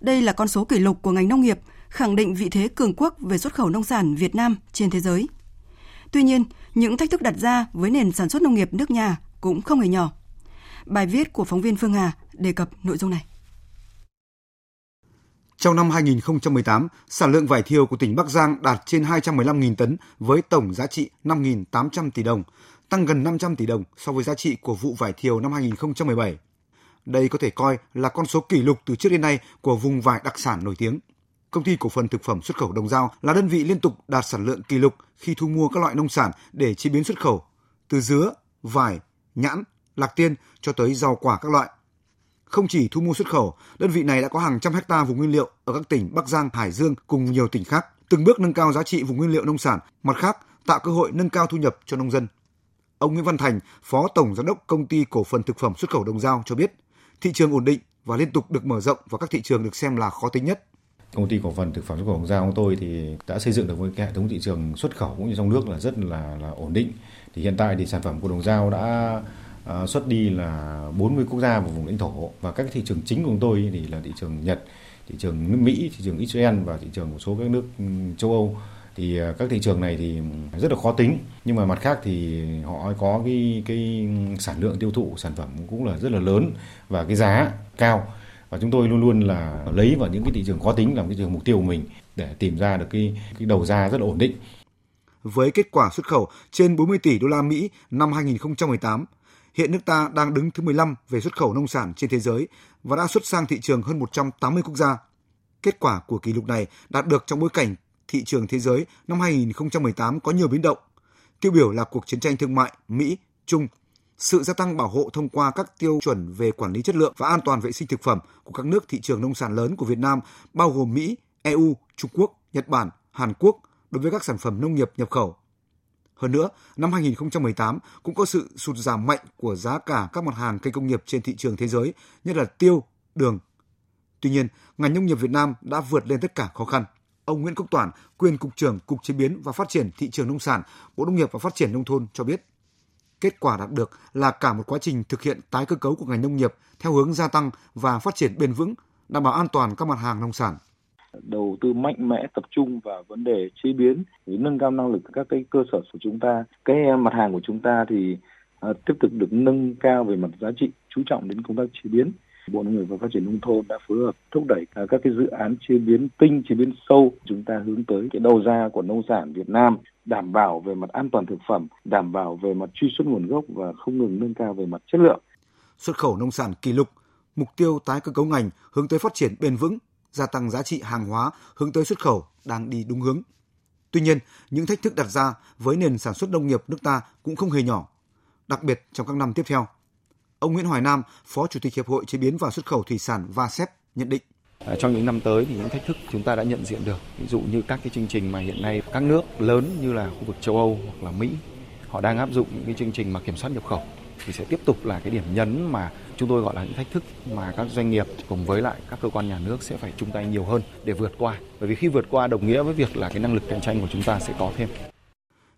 Đây là con số kỷ lục của ngành nông nghiệp, khẳng định vị thế cường quốc về xuất khẩu nông sản Việt Nam trên thế giới. Tuy nhiên, những thách thức đặt ra với nền sản xuất nông nghiệp nước nhà cũng không hề nhỏ. Bài viết của phóng viên Phương Hà đề cập nội dung này. Trong năm 2018, sản lượng vải thiều của tỉnh Bắc Giang đạt trên 215.000 tấn với tổng giá trị 5.800 tỷ đồng, tăng gần 500 tỷ đồng so với giá trị của vụ vải thiều năm 2017. Đây có thể coi là con số kỷ lục từ trước đến nay của vùng vải đặc sản nổi tiếng. Công ty cổ phần thực phẩm xuất khẩu Đồng Giao là đơn vị liên tục đạt sản lượng kỷ lục khi thu mua các loại nông sản để chế biến xuất khẩu, từ dứa, vải, nhãn, lạc tiên cho tới rau quả các loại. Không chỉ thu mua xuất khẩu, đơn vị này đã có hàng trăm hecta vùng nguyên liệu ở các tỉnh Bắc Giang, Hải Dương cùng nhiều tỉnh khác, từng bước nâng cao giá trị vùng nguyên liệu nông sản, mặt khác tạo cơ hội nâng cao thu nhập cho nông dân. Ông Nguyễn Văn Thành, Phó Tổng Giám đốc Công ty Cổ phần Thực phẩm Xuất khẩu Đồng Giao cho biết, thị trường ổn định và liên tục được mở rộng vào các thị trường được xem là khó tính nhất. Công ty cổ phần thực phẩm xuất khẩu Đồng Giao của tôi thì đã xây dựng được một cái hệ thống thị trường xuất khẩu cũng như trong nước là rất là là ổn định. Thì hiện tại thì sản phẩm của Đồng Giao đã uh, xuất đi là 40 quốc gia và vùng lãnh thổ. Và các thị trường chính của chúng tôi thì là thị trường Nhật, thị trường nước Mỹ, thị trường Israel và thị trường một số các nước ừ, châu Âu. Thì ờ, các thị trường này thì rất là khó tính. Nhưng mà mặt khác thì họ có cái cái sản lượng tiêu thụ sản phẩm cũng là rất là lớn và cái giá cao. Và chúng tôi luôn luôn là lấy vào những cái thị trường khó tính làm cái trường mục tiêu của mình để tìm ra được cái cái đầu ra rất là ổn định. Với kết quả xuất khẩu trên 40 tỷ đô la Mỹ năm 2018, hiện nước ta đang đứng thứ 15 về xuất khẩu nông sản trên thế giới và đã xuất sang thị trường hơn 180 quốc gia. Kết quả của kỷ lục này đạt được trong bối cảnh thị trường thế giới năm 2018 có nhiều biến động. Tiêu biểu là cuộc chiến tranh thương mại Mỹ, Trung, sự gia tăng bảo hộ thông qua các tiêu chuẩn về quản lý chất lượng và an toàn vệ sinh thực phẩm của các nước thị trường nông sản lớn của Việt Nam bao gồm Mỹ, EU, Trung Quốc, Nhật Bản, Hàn Quốc đối với các sản phẩm nông nghiệp nhập khẩu. Hơn nữa, năm 2018 cũng có sự sụt giảm mạnh của giá cả các mặt hàng cây công nghiệp trên thị trường thế giới, nhất là tiêu, đường. Tuy nhiên, ngành nông nghiệp Việt Nam đã vượt lên tất cả khó khăn. Ông Nguyễn Quốc Toản, quyền cục trưởng Cục Chế biến và Phát triển thị trường nông sản, Bộ Nông nghiệp và Phát triển nông thôn cho biết, kết quả đạt được là cả một quá trình thực hiện tái cơ cấu của ngành nông nghiệp theo hướng gia tăng và phát triển bền vững, đảm bảo an toàn các mặt hàng nông sản đầu tư mạnh mẽ tập trung vào vấn đề chế biến để nâng cao năng lực các cái cơ sở của chúng ta cái mặt hàng của chúng ta thì uh, tiếp tục được nâng cao về mặt giá trị chú trọng đến công tác chế biến Bộ Nông nghiệp và Phát triển nông thôn đã phối hợp thúc đẩy các cái dự án chế biến tinh, chế biến sâu. Chúng ta hướng tới cái đầu ra của nông sản Việt Nam đảm bảo về mặt an toàn thực phẩm, đảm bảo về mặt truy xuất nguồn gốc và không ngừng nâng cao về mặt chất lượng. Xuất khẩu nông sản kỷ lục, mục tiêu tái cơ cấu ngành hướng tới phát triển bền vững, gia tăng giá trị hàng hóa hướng tới xuất khẩu đang đi đúng hướng. Tuy nhiên, những thách thức đặt ra với nền sản xuất nông nghiệp nước ta cũng không hề nhỏ, đặc biệt trong các năm tiếp theo. Ông Nguyễn Hoài Nam, Phó Chủ tịch Hiệp hội Chế biến và Xuất khẩu Thủy sản VASEP nhận định. À, trong những năm tới thì những thách thức chúng ta đã nhận diện được, ví dụ như các cái chương trình mà hiện nay các nước lớn như là khu vực châu Âu hoặc là Mỹ họ đang áp dụng những cái chương trình mà kiểm soát nhập khẩu thì sẽ tiếp tục là cái điểm nhấn mà chúng tôi gọi là những thách thức mà các doanh nghiệp cùng với lại các cơ quan nhà nước sẽ phải chung tay nhiều hơn để vượt qua. Bởi vì khi vượt qua đồng nghĩa với việc là cái năng lực cạnh tranh của chúng ta sẽ có thêm.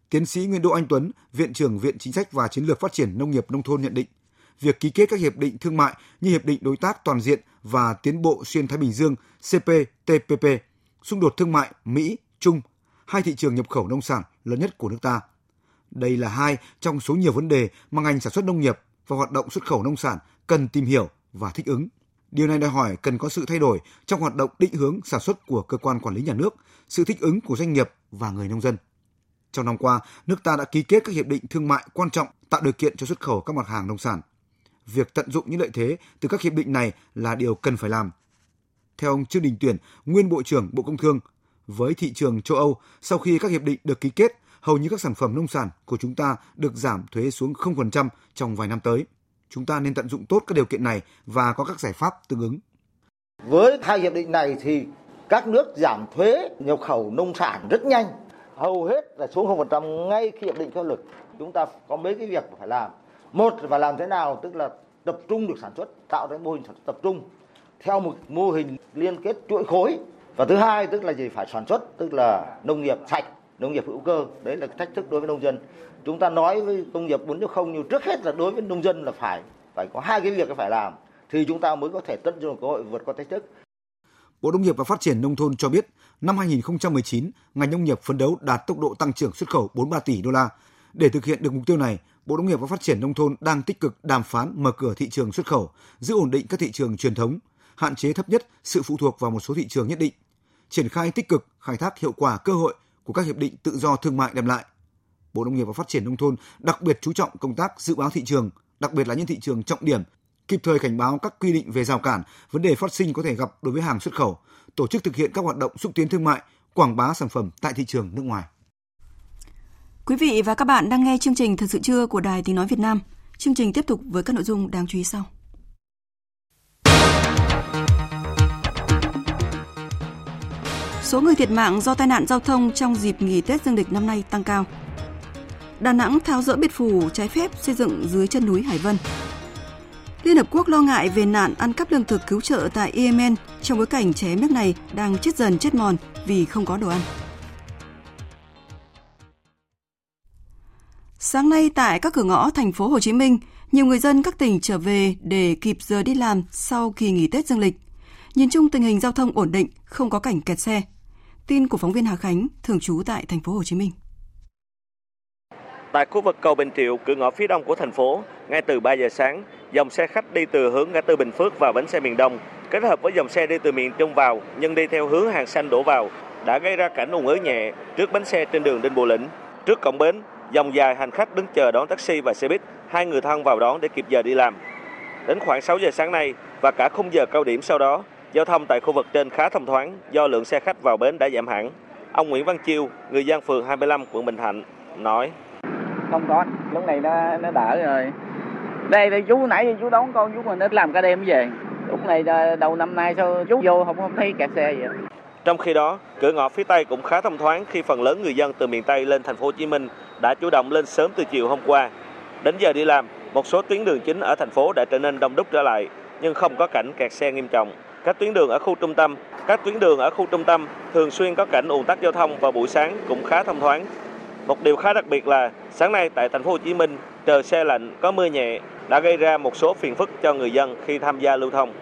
Tiến sĩ Nguyễn Đỗ Anh Tuấn, Viện trưởng Viện Chính sách và Chiến lược Phát triển Nông nghiệp Nông thôn nhận định, việc ký kết các hiệp định thương mại như Hiệp định Đối tác Toàn diện và Tiến bộ Xuyên Thái Bình Dương CPTPP, xung đột thương mại Mỹ, Trung, hai thị trường nhập khẩu nông sản lớn nhất của nước ta. Đây là hai trong số nhiều vấn đề mà ngành sản xuất nông nghiệp và hoạt động xuất khẩu nông sản cần tìm hiểu và thích ứng. Điều này đòi hỏi cần có sự thay đổi trong hoạt động định hướng sản xuất của cơ quan quản lý nhà nước, sự thích ứng của doanh nghiệp và người nông dân. Trong năm qua, nước ta đã ký kết các hiệp định thương mại quan trọng tạo điều kiện cho xuất khẩu các mặt hàng nông sản việc tận dụng những lợi thế từ các hiệp định này là điều cần phải làm. Theo ông Trương Đình Tuyển, nguyên Bộ trưởng Bộ Công Thương, với thị trường châu Âu, sau khi các hiệp định được ký kết, hầu như các sản phẩm nông sản của chúng ta được giảm thuế xuống 0% trong vài năm tới. Chúng ta nên tận dụng tốt các điều kiện này và có các giải pháp tương ứng. Với hai hiệp định này thì các nước giảm thuế nhập khẩu nông sản rất nhanh, hầu hết là xuống 0% ngay khi hiệp định có lực. Chúng ta có mấy cái việc phải làm một là làm thế nào tức là tập trung được sản xuất tạo ra mô hình sản xuất tập trung theo một mô hình liên kết chuỗi khối và thứ hai tức là gì phải sản xuất tức là nông nghiệp sạch nông nghiệp hữu cơ đấy là thách thức đối với nông dân chúng ta nói với công nghiệp 4.0 nhưng trước hết là đối với nông dân là phải phải có hai cái việc phải làm thì chúng ta mới có thể tận dụng cơ hội vượt qua thách thức. Bộ Nông nghiệp và Phát triển nông thôn cho biết, năm 2019, ngành nông nghiệp phấn đấu đạt tốc độ tăng trưởng xuất khẩu 43 tỷ đô la. Để thực hiện được mục tiêu này, Bộ Nông nghiệp và Phát triển nông thôn đang tích cực đàm phán mở cửa thị trường xuất khẩu, giữ ổn định các thị trường truyền thống, hạn chế thấp nhất sự phụ thuộc vào một số thị trường nhất định, triển khai tích cực khai thác hiệu quả cơ hội của các hiệp định tự do thương mại đem lại. Bộ Nông nghiệp và Phát triển nông thôn đặc biệt chú trọng công tác dự báo thị trường, đặc biệt là những thị trường trọng điểm, kịp thời cảnh báo các quy định về rào cản, vấn đề phát sinh có thể gặp đối với hàng xuất khẩu, tổ chức thực hiện các hoạt động xúc tiến thương mại, quảng bá sản phẩm tại thị trường nước ngoài. Quý vị và các bạn đang nghe chương trình Thật sự trưa của Đài Tiếng Nói Việt Nam. Chương trình tiếp tục với các nội dung đáng chú ý sau. Số người thiệt mạng do tai nạn giao thông trong dịp nghỉ Tết Dương lịch năm nay tăng cao. Đà Nẵng tháo rỡ biệt phủ trái phép xây dựng dưới chân núi Hải Vân. Liên Hợp Quốc lo ngại về nạn ăn cắp lương thực cứu trợ tại Yemen trong bối cảnh trẻ em nước này đang chết dần chết mòn vì không có đồ ăn. Sáng nay tại các cửa ngõ thành phố Hồ Chí Minh, nhiều người dân các tỉnh trở về để kịp giờ đi làm sau kỳ nghỉ Tết Dương lịch. Nhìn chung tình hình giao thông ổn định, không có cảnh kẹt xe. Tin của phóng viên Hà Khánh, thường trú tại thành phố Hồ Chí Minh. Tại khu vực cầu Bình Triệu, cửa ngõ phía đông của thành phố, ngay từ 3 giờ sáng, dòng xe khách đi từ hướng ngã tư Bình Phước vào bến xe miền Đông kết hợp với dòng xe đi từ miền Trung vào nhưng đi theo hướng hàng xanh đổ vào đã gây ra cảnh ùn ứ nhẹ trước bến xe trên đường Đinh Bộ Lĩnh. Trước cổng bến, dòng dài hành khách đứng chờ đón taxi và xe buýt, hai người thân vào đón để kịp giờ đi làm. Đến khoảng 6 giờ sáng nay và cả khung giờ cao điểm sau đó, giao thông tại khu vực trên khá thông thoáng do lượng xe khách vào bến đã giảm hẳn. Ông Nguyễn Văn Chiêu, người dân phường 25 quận Bình Thạnh nói: Không có, lúc này nó nó đỡ rồi. Đây thì chú nãy chú đón con chú mình ít làm cả đêm về. Lúc này đầu năm nay sao chú vô không không thấy kẹt xe vậy. Trong khi đó, cửa ngõ phía Tây cũng khá thông thoáng khi phần lớn người dân từ miền Tây lên thành phố Hồ Chí Minh đã chủ động lên sớm từ chiều hôm qua. Đến giờ đi làm, một số tuyến đường chính ở thành phố đã trở nên đông đúc trở lại, nhưng không có cảnh kẹt xe nghiêm trọng. Các tuyến đường ở khu trung tâm, các tuyến đường ở khu trung tâm thường xuyên có cảnh ùn tắc giao thông vào buổi sáng cũng khá thông thoáng. Một điều khá đặc biệt là sáng nay tại thành phố Hồ Chí Minh, trời xe lạnh, có mưa nhẹ đã gây ra một số phiền phức cho người dân khi tham gia lưu thông.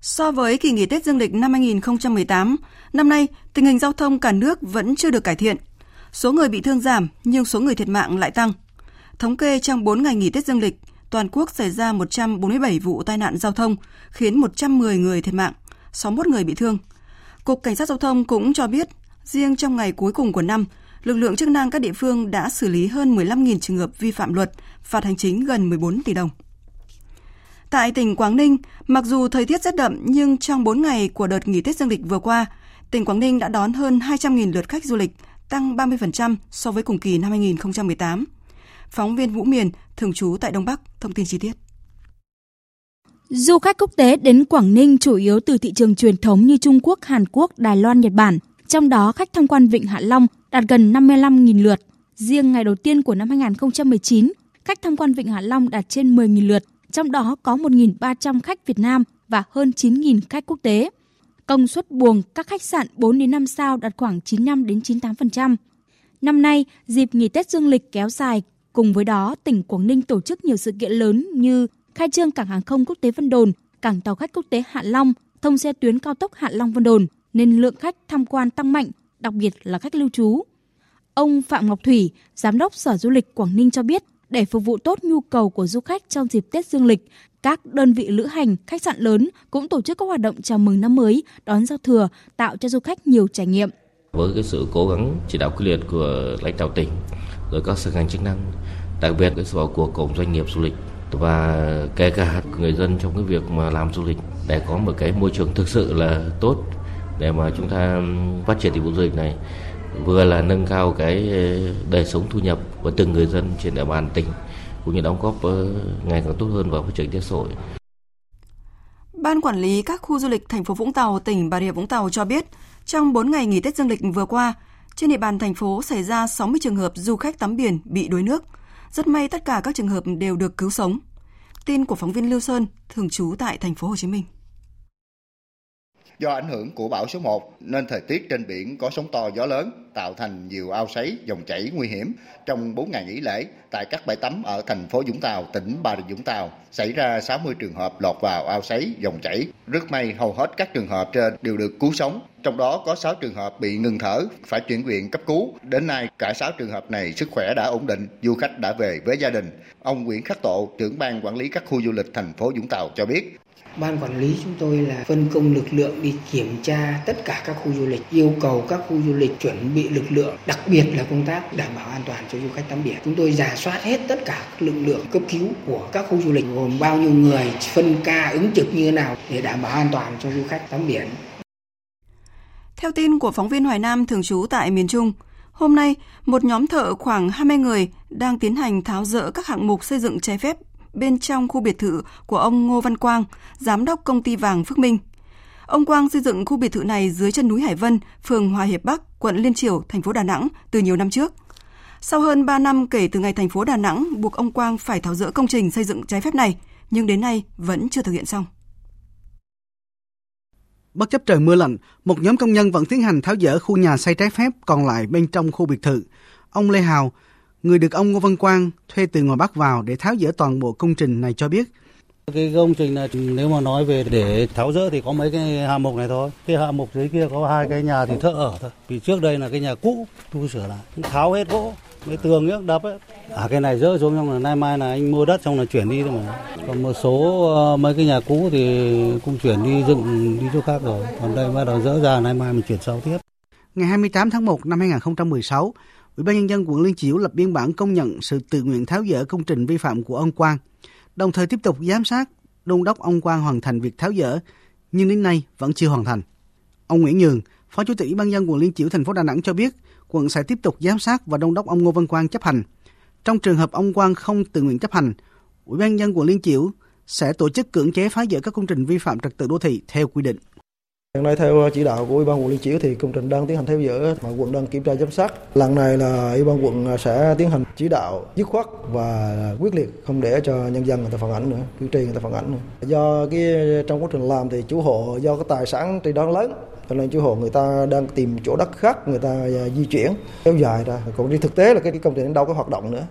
So với kỳ nghỉ Tết Dương lịch năm 2018, năm nay tình hình giao thông cả nước vẫn chưa được cải thiện. Số người bị thương giảm nhưng số người thiệt mạng lại tăng. Thống kê trong 4 ngày nghỉ Tết Dương lịch, toàn quốc xảy ra 147 vụ tai nạn giao thông, khiến 110 người thiệt mạng, 61 người bị thương. Cục Cảnh sát Giao thông cũng cho biết, riêng trong ngày cuối cùng của năm, lực lượng chức năng các địa phương đã xử lý hơn 15.000 trường hợp vi phạm luật, phạt hành chính gần 14 tỷ đồng. Tại tỉnh Quảng Ninh, mặc dù thời tiết rất đậm nhưng trong 4 ngày của đợt nghỉ Tết Dương lịch vừa qua, tỉnh Quảng Ninh đã đón hơn 200.000 lượt khách du lịch, tăng 30% so với cùng kỳ năm 2018. Phóng viên Vũ Miền, thường trú tại Đông Bắc, thông tin chi tiết. Du khách quốc tế đến Quảng Ninh chủ yếu từ thị trường truyền thống như Trung Quốc, Hàn Quốc, Đài Loan, Nhật Bản. Trong đó, khách tham quan Vịnh Hạ Long đạt gần 55.000 lượt. Riêng ngày đầu tiên của năm 2019, khách tham quan Vịnh Hạ Long đạt trên 10.000 lượt, trong đó có 1.300 khách Việt Nam và hơn 9.000 khách quốc tế. Công suất buồng các khách sạn 4 đến 5 sao đạt khoảng 95 đến 98%. Năm nay, dịp nghỉ Tết Dương lịch kéo dài, cùng với đó tỉnh Quảng Ninh tổ chức nhiều sự kiện lớn như khai trương cảng hàng không quốc tế Vân Đồn, cảng tàu khách quốc tế Hạ Long, thông xe tuyến cao tốc Hạ Long Vân Đồn nên lượng khách tham quan tăng mạnh, đặc biệt là khách lưu trú. Ông Phạm Ngọc Thủy, giám đốc Sở Du lịch Quảng Ninh cho biết, để phục vụ tốt nhu cầu của du khách trong dịp Tết Dương lịch, các đơn vị lữ hành, khách sạn lớn cũng tổ chức các hoạt động chào mừng năm mới, đón giao thừa, tạo cho du khách nhiều trải nghiệm. Với cái sự cố gắng chỉ đạo quyết liệt của lãnh đạo tỉnh, rồi các sở ngành chức năng, đặc biệt cái sự vào cuộc của doanh nghiệp du lịch và kể cả người dân trong cái việc mà làm du lịch để có một cái môi trường thực sự là tốt để mà chúng ta phát triển dịch vụ du lịch này vừa là nâng cao cái ờ, đời sống thu nhập của từng người dân trên địa bàn tỉnh cũng như đóng góp ờ, ngày càng tốt hơn vào phát triển kinh tế xã hội. Ban quản lý các khu du lịch thành phố Vũng Tàu, tỉnh Bà Rịa Vũng Tàu cho biết, trong 4 ngày nghỉ Tết Dương lịch vừa qua, trên địa bàn thành phố xảy ra 60 trường hợp du khách tắm biển bị đuối nước. Rất may tất cả các trường hợp đều được cứu sống. Tin của phóng viên Lưu Sơn, thường trú tại thành phố Hồ Chí Minh. Do ảnh hưởng của bão số 1 nên thời tiết trên biển có sóng to gió lớn, tạo thành nhiều ao sấy, dòng chảy nguy hiểm. Trong 4 ngày nghỉ lễ, tại các bãi tắm ở thành phố Vũng Tàu, tỉnh Bà Rịa Vũng Tàu, xảy ra 60 trường hợp lọt vào ao sấy, dòng chảy. Rất may hầu hết các trường hợp trên đều được cứu sống. Trong đó có 6 trường hợp bị ngừng thở, phải chuyển viện cấp cứu. Đến nay, cả 6 trường hợp này sức khỏe đã ổn định, du khách đã về với gia đình. Ông Nguyễn Khắc Tộ, trưởng ban quản lý các khu du lịch thành phố Vũng Tàu cho biết, Ban quản lý chúng tôi là phân công lực lượng đi kiểm tra tất cả các khu du lịch, yêu cầu các khu du lịch chuẩn bị lực lượng, đặc biệt là công tác đảm bảo an toàn cho du khách tắm biển. Chúng tôi giả soát hết tất cả các lực lượng cấp cứu của các khu du lịch gồm bao nhiêu người, phân ca ứng trực như thế nào để đảm bảo an toàn cho du khách tắm biển. Theo tin của phóng viên Hoài Nam thường trú tại miền Trung, hôm nay một nhóm thợ khoảng 20 người đang tiến hành tháo dỡ các hạng mục xây dựng trái phép bên trong khu biệt thự của ông Ngô Văn Quang, giám đốc công ty vàng Phước Minh. Ông Quang xây dựng khu biệt thự này dưới chân núi Hải Vân, phường Hòa Hiệp Bắc, quận Liên Triểu, thành phố Đà Nẵng từ nhiều năm trước. Sau hơn 3 năm kể từ ngày thành phố Đà Nẵng buộc ông Quang phải tháo dỡ công trình xây dựng trái phép này, nhưng đến nay vẫn chưa thực hiện xong. Bất chấp trời mưa lạnh, một nhóm công nhân vẫn tiến hành tháo dỡ khu nhà xây trái phép còn lại bên trong khu biệt thự. Ông Lê Hào, người được ông Ngô Văn Quang thuê từ ngoài Bắc vào để tháo dỡ toàn bộ công trình này cho biết. Cái công trình này nếu mà nói về để tháo dỡ thì có mấy cái hạng mục này thôi. Cái hạng mục dưới kia có hai cái nhà thì thợ ở thôi. Vì trước đây là cái nhà cũ tu sửa lại, tháo hết gỗ, cái tường nước đập ấy. À cái này dỡ xuống xong là nay mai là anh mua đất xong là chuyển đi thôi mà. Còn một số ờ, mấy cái nhà cũ thì cũng chuyển đi dựng đi chỗ khác rồi. Còn đây bắt đầu dỡ ra nay mai mình chuyển sau tiếp. Ngày 28 tháng 1 năm 2016, Ủy ban nhân dân quận Liên Chiểu lập biên bản công nhận sự tự nguyện tháo dỡ công trình vi phạm của ông Quang, đồng thời tiếp tục giám sát, đôn đốc ông Quang hoàn thành việc tháo dỡ, nhưng đến nay vẫn chưa hoàn thành. Ông Nguyễn Nhường, Phó Chủ tịch Ủy ban dân quận Liên Chiểu thành phố Đà Nẵng cho biết, quận sẽ tiếp tục giám sát và đôn đốc ông Ngô Văn Quang chấp hành. Trong trường hợp ông Quang không tự nguyện chấp hành, Ủy ban dân quận Liên Chiểu sẽ tổ chức cưỡng chế phá dỡ các công trình vi phạm trật tự đô thị theo quy định. Hiện nay theo ờ, chỉ đạo của Ủy ban quận Liên Chiểu thì công trình đang tiến hành theo dõi mà quận đang kiểm tra giám sát. Lần này là Ủy ban quận ờ, sẽ tiến hành chỉ đạo dứt khoát và quyết liệt không để cho nhân dân người ta phản ảnh nữa, cử tri người ta phản ảnh nữa. Do cái ờ, trong quá trình làm thì chủ hộ do cái tài sản trên đó lớn cho nên chủ hộ người ta đang tìm chỗ đất khác người ta di chuyển kéo dài ra còn đi thực tế là cái công trình đâu có hoạt động nữa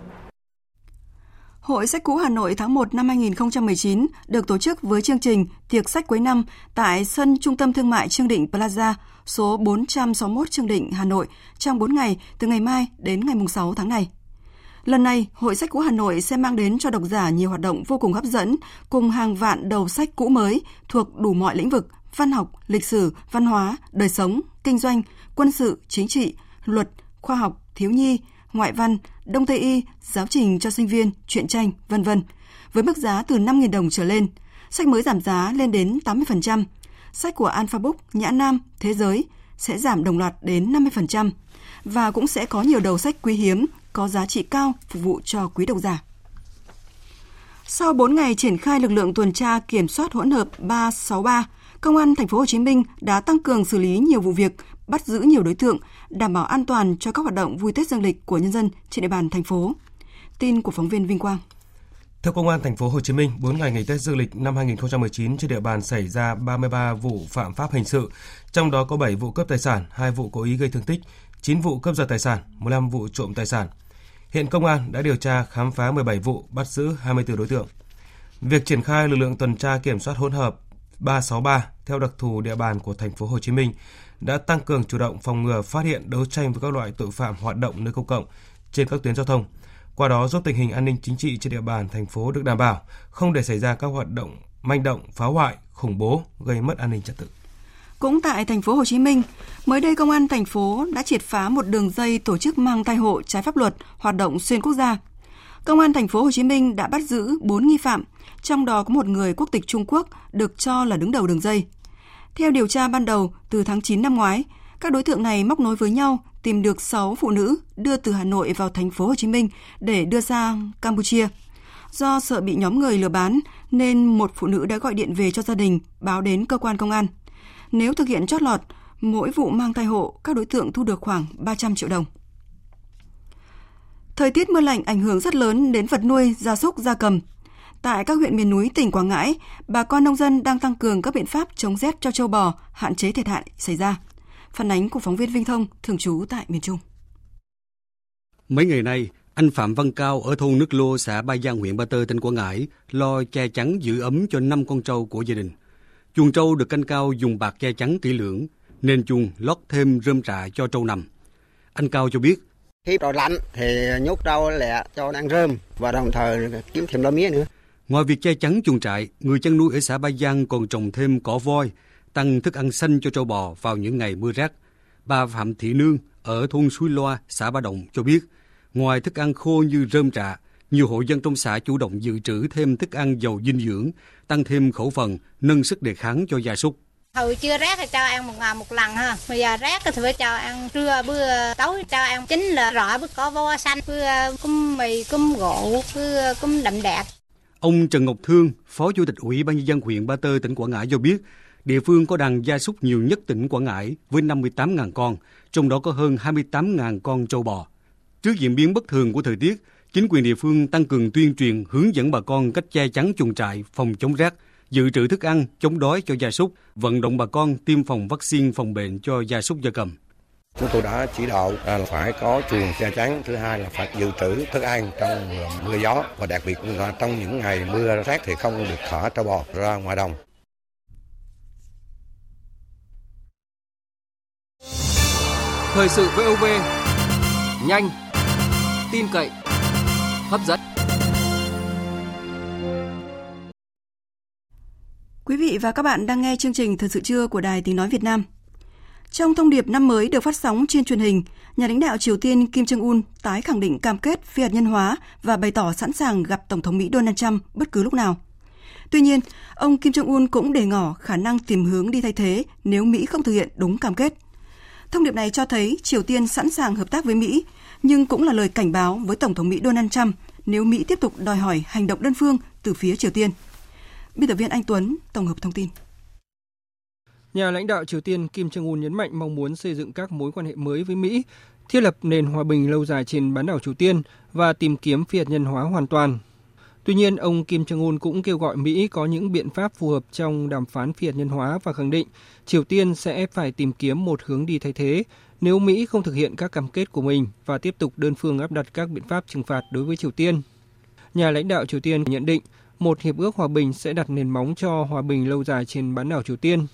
Hội sách cũ Hà Nội tháng 1 năm 2019 được tổ chức với chương trình Tiệc sách cuối năm tại sân Trung tâm Thương mại Trương Định Plaza, số 461 Trương Định, Hà Nội trong 4 ngày từ ngày mai đến ngày 6 tháng này. Lần này, Hội sách cũ Hà Nội sẽ mang đến cho độc giả nhiều hoạt động vô cùng hấp dẫn cùng hàng vạn đầu sách cũ mới thuộc đủ mọi lĩnh vực văn học, lịch sử, văn hóa, đời sống, kinh doanh, quân sự, chính trị, luật, khoa học, thiếu nhi, ngoại văn, đông tây y, giáo trình cho sinh viên, truyện tranh, vân vân, với mức giá từ 5.000 đồng trở lên. Sách mới giảm giá lên đến 80%. Sách của Alphabook, Nhã Nam, Thế giới sẽ giảm đồng loạt đến 50% và cũng sẽ có nhiều đầu sách quý hiếm có giá trị cao phục vụ cho quý độc giả. Sau 4 ngày triển khai lực lượng tuần tra kiểm soát hỗn hợp 363, Công an thành phố Hồ Chí Minh đã tăng cường xử lý nhiều vụ việc, bắt giữ nhiều đối tượng, đảm bảo an toàn cho các hoạt động vui Tết dương lịch của nhân dân trên địa bàn thành phố. Tin của phóng viên Vinh Quang. Theo Công an thành phố Hồ Chí Minh, 4 ngày nghỉ Tết dương lịch năm 2019 trên địa bàn xảy ra 33 vụ phạm pháp hình sự, trong đó có 7 vụ cướp tài sản, 2 vụ cố ý gây thương tích, 9 vụ cướp giật tài sản, 15 vụ trộm tài sản. Hiện công an đã điều tra khám phá 17 vụ, bắt giữ 24 đối tượng. Việc triển khai lực lượng tuần tra kiểm soát hỗn hợp 363 theo đặc thù địa bàn của thành phố Hồ Chí Minh đã tăng cường chủ động phòng ngừa, phát hiện, đấu tranh với các loại tội phạm hoạt động nơi công cộng trên các tuyến giao thông. Qua đó giúp tình hình an ninh chính trị trên địa bàn thành phố được đảm bảo, không để xảy ra các hoạt động manh động, phá hoại, khủng bố, gây mất an ninh trật tự. Cũng tại thành phố Hồ Chí Minh, mới đây công an thành phố đã triệt phá một đường dây tổ chức mang thai hộ trái pháp luật hoạt động xuyên quốc gia. Công an thành phố Hồ Chí Minh đã bắt giữ 4 nghi phạm, trong đó có một người quốc tịch Trung Quốc được cho là đứng đầu đường dây. Theo điều tra ban đầu, từ tháng 9 năm ngoái, các đối tượng này móc nối với nhau tìm được 6 phụ nữ đưa từ Hà Nội vào thành phố Hồ Chí Minh để đưa sang Campuchia. Do sợ bị nhóm người lừa bán nên một phụ nữ đã gọi điện về cho gia đình báo đến cơ quan công an. Nếu thực hiện chót lọt, mỗi vụ mang thai hộ các đối tượng thu được khoảng 300 triệu đồng. Thời tiết mưa lạnh ảnh hưởng rất lớn đến vật nuôi gia súc gia cầm. Tại các huyện miền núi tỉnh Quảng Ngãi, bà con nông dân đang tăng cường các biện pháp chống rét cho châu bò, hạn chế thiệt hại xảy ra. Phản ánh của phóng viên Vinh Thông, thường trú tại miền Trung. Mấy ngày nay, anh Phạm Văn Cao ở thôn Nước Lô, xã Ba Giang, huyện Ba Tơ, tỉnh Quảng Ngãi lo che chắn giữ ấm cho 5 con trâu của gia đình. Chuồng trâu được canh cao dùng bạc che chắn kỹ lưỡng, nên chuồng lót thêm rơm rạ cho trâu nằm. Anh Cao cho biết. Khi trời lạnh thì nhốt trâu lẹ cho ăn rơm và đồng thời kiếm thêm lá mía nữa. Ngoài việc che chắn chuồng trại, người chăn nuôi ở xã Ba Giang còn trồng thêm cỏ voi, tăng thức ăn xanh cho trâu bò vào những ngày mưa rác. Bà Phạm Thị Nương ở thôn Suối Loa, xã Ba Động cho biết, ngoài thức ăn khô như rơm rạ, nhiều hộ dân trong xã chủ động dự trữ thêm thức ăn giàu dinh dưỡng, tăng thêm khẩu phần, nâng sức đề kháng cho gia súc. Hồi chưa rác thì cho ăn một ngày một lần ha. Bây giờ rác thì phải cho ăn trưa bữa tối cho ăn chính là rõ bữa có vo xanh, bữa cơm mì, cơm gỗ, bữa cơm đậm đẹp. Ông Trần Ngọc Thương, Phó Chủ tịch Ủy ban nhân dân huyện Ba Tơ tỉnh Quảng Ngãi cho biết, địa phương có đàn gia súc nhiều nhất tỉnh Quảng Ngãi với 58.000 con, trong đó có hơn 28.000 con trâu bò. Trước diễn biến bất thường của thời tiết, chính quyền địa phương tăng cường tuyên truyền hướng dẫn bà con cách che chắn chuồng trại, phòng chống rác, dự trữ thức ăn, chống đói cho gia súc, vận động bà con tiêm phòng vaccine phòng bệnh cho gia súc gia cầm. Chúng tôi đã chỉ đạo là phải có chuồng che chắn, thứ hai là phải dự trữ thức ăn trong mưa gió và đặc biệt là trong những ngày mưa rét thì không được thả trâu bò ra ngoài đồng. Thời sự VOV nhanh, tin cậy, hấp dẫn. Quý vị và các bạn đang nghe chương trình Thời sự trưa của Đài Tiếng Nói Việt Nam. Trong thông điệp năm mới được phát sóng trên truyền hình, nhà lãnh đạo Triều Tiên Kim Jong-un tái khẳng định cam kết phi hạt nhân hóa và bày tỏ sẵn sàng gặp Tổng thống Mỹ Donald Trump bất cứ lúc nào. Tuy nhiên, ông Kim Jong-un cũng đề ngỏ khả năng tìm hướng đi thay thế nếu Mỹ không thực hiện đúng cam kết. Thông điệp này cho thấy Triều Tiên sẵn sàng hợp tác với Mỹ, nhưng cũng là lời cảnh báo với Tổng thống Mỹ Donald Trump nếu Mỹ tiếp tục đòi hỏi hành động đơn phương từ phía Triều Tiên. Biên tập viên Anh Tuấn tổng hợp thông tin. Nhà lãnh đạo Triều Tiên Kim Jong-un nhấn mạnh mong muốn xây dựng các mối quan hệ mới với Mỹ, thiết lập nền hòa bình lâu dài trên bán đảo Triều Tiên và tìm kiếm phi hạt nhân hóa hoàn toàn. Tuy nhiên, ông Kim Jong-un cũng kêu gọi Mỹ có những biện pháp phù hợp trong đàm phán phi hạt nhân hóa và khẳng định Triều Tiên sẽ phải tìm kiếm một hướng đi thay thế nếu Mỹ không thực hiện các cam kết của mình và tiếp tục đơn phương áp đặt các biện pháp trừng phạt đối với Triều Tiên. Nhà lãnh đạo Triều Tiên nhận định một hiệp ước hòa bình sẽ đặt nền móng cho hòa bình lâu dài trên bán đảo Triều Tiên.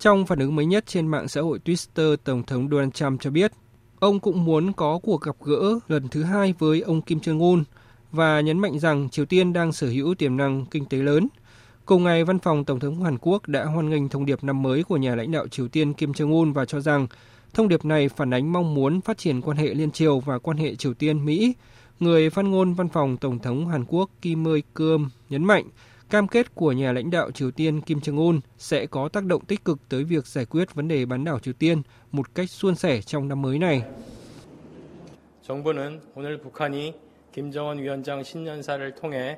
Trong phản ứng mới nhất trên mạng xã hội Twitter, Tổng thống Donald Trump cho biết, ông cũng muốn có cuộc gặp gỡ lần thứ hai với ông Kim Jong-un và nhấn mạnh rằng Triều Tiên đang sở hữu tiềm năng kinh tế lớn. Cùng ngày, văn phòng Tổng thống Hàn Quốc đã hoan nghênh thông điệp năm mới của nhà lãnh đạo Triều Tiên Kim Jong-un và cho rằng thông điệp này phản ánh mong muốn phát triển quan hệ liên triều và quan hệ Triều Tiên-Mỹ. Người phát ngôn văn phòng Tổng thống Hàn Quốc Kim Ơi Cơm nhấn mạnh cam kết của nhà lãnh đạo Triều Tiên Kim Jong-un sẽ có tác động tích cực tới việc giải quyết vấn đề bán đảo Triều Tiên một cách suôn sẻ trong năm mới này. 정부는 오늘 북한이 김정은 위원장 신년사를 통해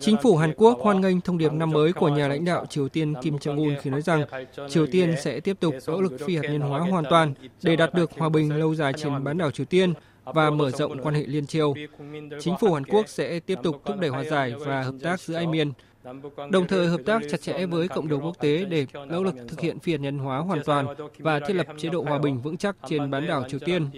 Chính phủ Hàn Quốc hoan nghênh thông điệp năm mới của nhà lãnh đạo Triều Tiên Kim Jong-un khi nói rằng Triều Tiên sẽ tiếp tục nỗ lực phi hạt nhân hóa hoàn toàn để đạt được hòa bình lâu dài trên bán đảo Triều Tiên và mở rộng quan hệ liên triều. Chính phủ Hàn Quốc sẽ tiếp tục thúc đẩy hòa giải và hợp tác giữa hai miền, đồng thời hợp tác chặt chẽ với cộng đồng quốc tế để nỗ lực thực hiện phi hạt nhân hóa hoàn toàn và thiết lập chế độ hòa bình vững chắc trên bán đảo Triều Tiên.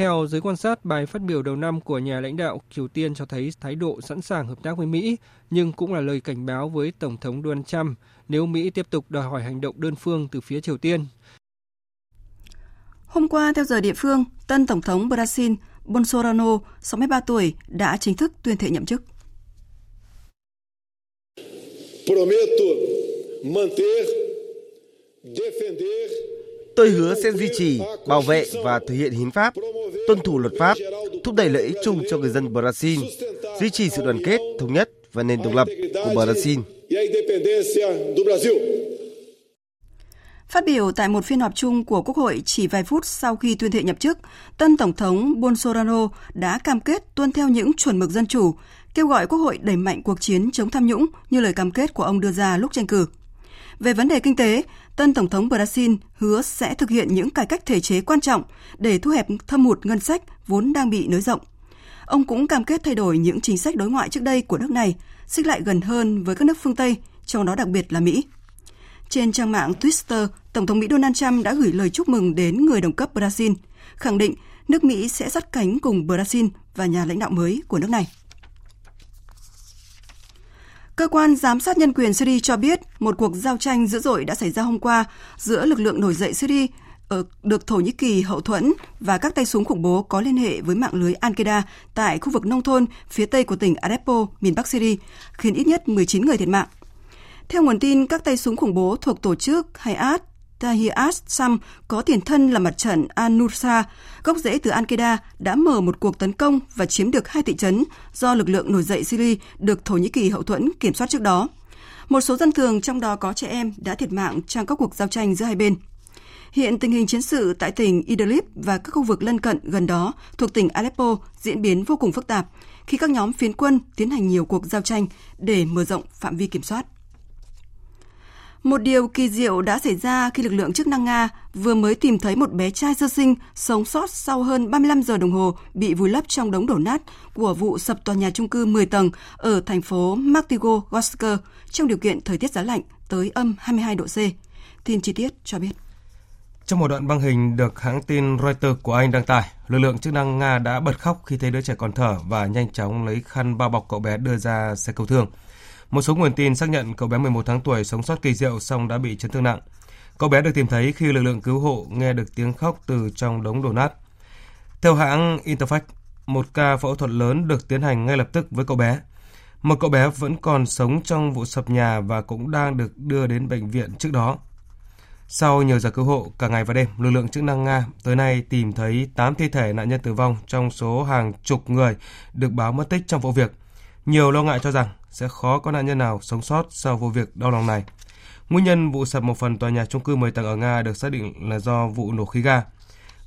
Theo giới quan sát, bài phát biểu đầu năm của nhà lãnh đạo Triều Tiên cho thấy thái độ sẵn sàng hợp tác với Mỹ, nhưng cũng là lời cảnh báo với Tổng thống Donald Trump nếu Mỹ tiếp tục đòi hỏi hành động đơn phương từ phía Triều Tiên. Hôm qua, theo giờ địa phương, tân Tổng thống Brazil Bolsonaro, 63 tuổi, đã chính thức tuyên thệ nhậm chức. Prometo manter, defender Tôi hứa sẽ duy trì, bảo vệ và thực hiện hiến pháp, tuân thủ luật pháp, thúc đẩy lợi ích chung cho người dân Brazil, duy trì sự đoàn kết, thống nhất và nền độc lập của Brazil. Phát biểu tại một phiên họp chung của Quốc hội chỉ vài phút sau khi tuyên thệ nhậm chức, tân Tổng thống Bolsonaro đã cam kết tuân theo những chuẩn mực dân chủ, kêu gọi Quốc hội đẩy mạnh cuộc chiến chống tham nhũng như lời cam kết của ông đưa ra lúc tranh cử. Về vấn đề kinh tế, tân Tổng thống Brazil hứa sẽ thực hiện những cải cách thể chế quan trọng để thu hẹp thâm hụt ngân sách vốn đang bị nới rộng. Ông cũng cam kết thay đổi những chính sách đối ngoại trước đây của nước này, xích lại gần hơn với các nước phương Tây, trong đó đặc biệt là Mỹ. Trên trang mạng Twitter, Tổng thống Mỹ Donald Trump đã gửi lời chúc mừng đến người đồng cấp Brazil, khẳng định nước Mỹ sẽ sát cánh cùng Brazil và nhà lãnh đạo mới của nước này. Cơ quan giám sát nhân quyền Syria cho biết một cuộc giao tranh dữ dội đã xảy ra hôm qua giữa lực lượng nổi dậy Syria ở ờ, được Thổ Nhĩ Kỳ hậu thuẫn và các tay súng khủng bố có liên hệ với mạng lưới Al-Qaeda tại khu vực nông thôn phía tây của tỉnh Aleppo, miền Bắc Syria, khiến ít nhất 19 người thiệt mạng. Theo nguồn tin, các tay súng khủng bố thuộc tổ chức Hayat Ta'hiyat Sam có tiền thân là mặt trận An-Nusra, gốc rễ từ Al-Qaeda đã mở một cuộc tấn công và chiếm được hai thị trấn do lực lượng nổi dậy Syria được Thổ Nhĩ Kỳ hậu thuẫn kiểm soát trước đó. Một số dân thường, trong đó có trẻ em, đã thiệt mạng trong các cuộc giao tranh giữa hai bên. Hiện tình hình chiến sự tại tỉnh Idlib và các khu vực lân cận gần đó thuộc tỉnh Aleppo diễn biến vô cùng phức tạp khi các nhóm phiến quân tiến hành nhiều cuộc giao tranh để mở rộng phạm vi kiểm soát. Một điều kỳ diệu đã xảy ra khi lực lượng chức năng Nga vừa mới tìm thấy một bé trai sơ sinh sống sót sau hơn 35 giờ đồng hồ bị vùi lấp trong đống đổ nát của vụ sập tòa nhà trung cư 10 tầng ở thành phố Magnitogorsk trong điều kiện thời tiết giá lạnh tới âm 22 độ C. Tin chi tiết cho biết. Trong một đoạn băng hình được hãng tin Reuters của Anh đăng tải, lực lượng chức năng Nga đã bật khóc khi thấy đứa trẻ còn thở và nhanh chóng lấy khăn bao bọc cậu bé đưa ra xe cứu thương. Một số nguồn tin xác nhận cậu bé 11 tháng tuổi sống sót kỳ diệu song đã bị chấn thương nặng. Cậu bé được tìm thấy khi lực lượng cứu hộ nghe được tiếng khóc từ trong đống đổ nát. Theo hãng Interfax, một ca phẫu thuật lớn được tiến hành ngay lập tức với cậu bé. Một cậu bé vẫn còn sống trong vụ sập nhà và cũng đang được đưa đến bệnh viện trước đó. Sau nhiều giờ cứu hộ cả ngày và đêm, lực lượng chức năng Nga tới nay tìm thấy 8 thi thể nạn nhân tử vong trong số hàng chục người được báo mất tích trong vụ việc. Nhiều lo ngại cho rằng sẽ khó có nạn nhân nào sống sót sau vụ việc đau lòng này. Nguyên nhân vụ sập một phần tòa nhà chung cư 10 tầng ở Nga được xác định là do vụ nổ khí ga.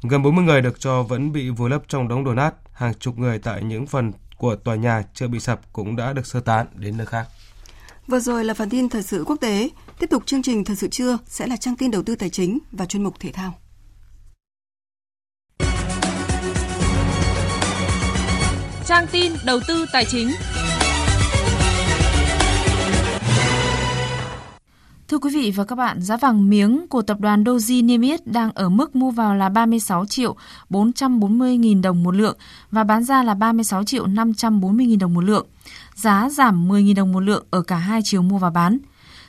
Gần 40 người được cho vẫn bị vùi lấp trong đống đổ nát, hàng chục người tại những phần của tòa nhà chưa bị sập cũng đã được sơ tán đến nơi khác. Vừa rồi là phần tin thời sự quốc tế. Tiếp tục chương trình thời sự trưa sẽ là trang tin đầu tư tài chính và chuyên mục thể thao. Trang tin đầu tư tài chính. Thưa quý vị và các bạn, giá vàng miếng của tập đoàn Doji niêm yết đang ở mức mua vào là 36 triệu 440 nghìn đồng một lượng và bán ra là 36 triệu 540 nghìn đồng một lượng. Giá giảm 10 nghìn đồng một lượng ở cả hai chiều mua và bán.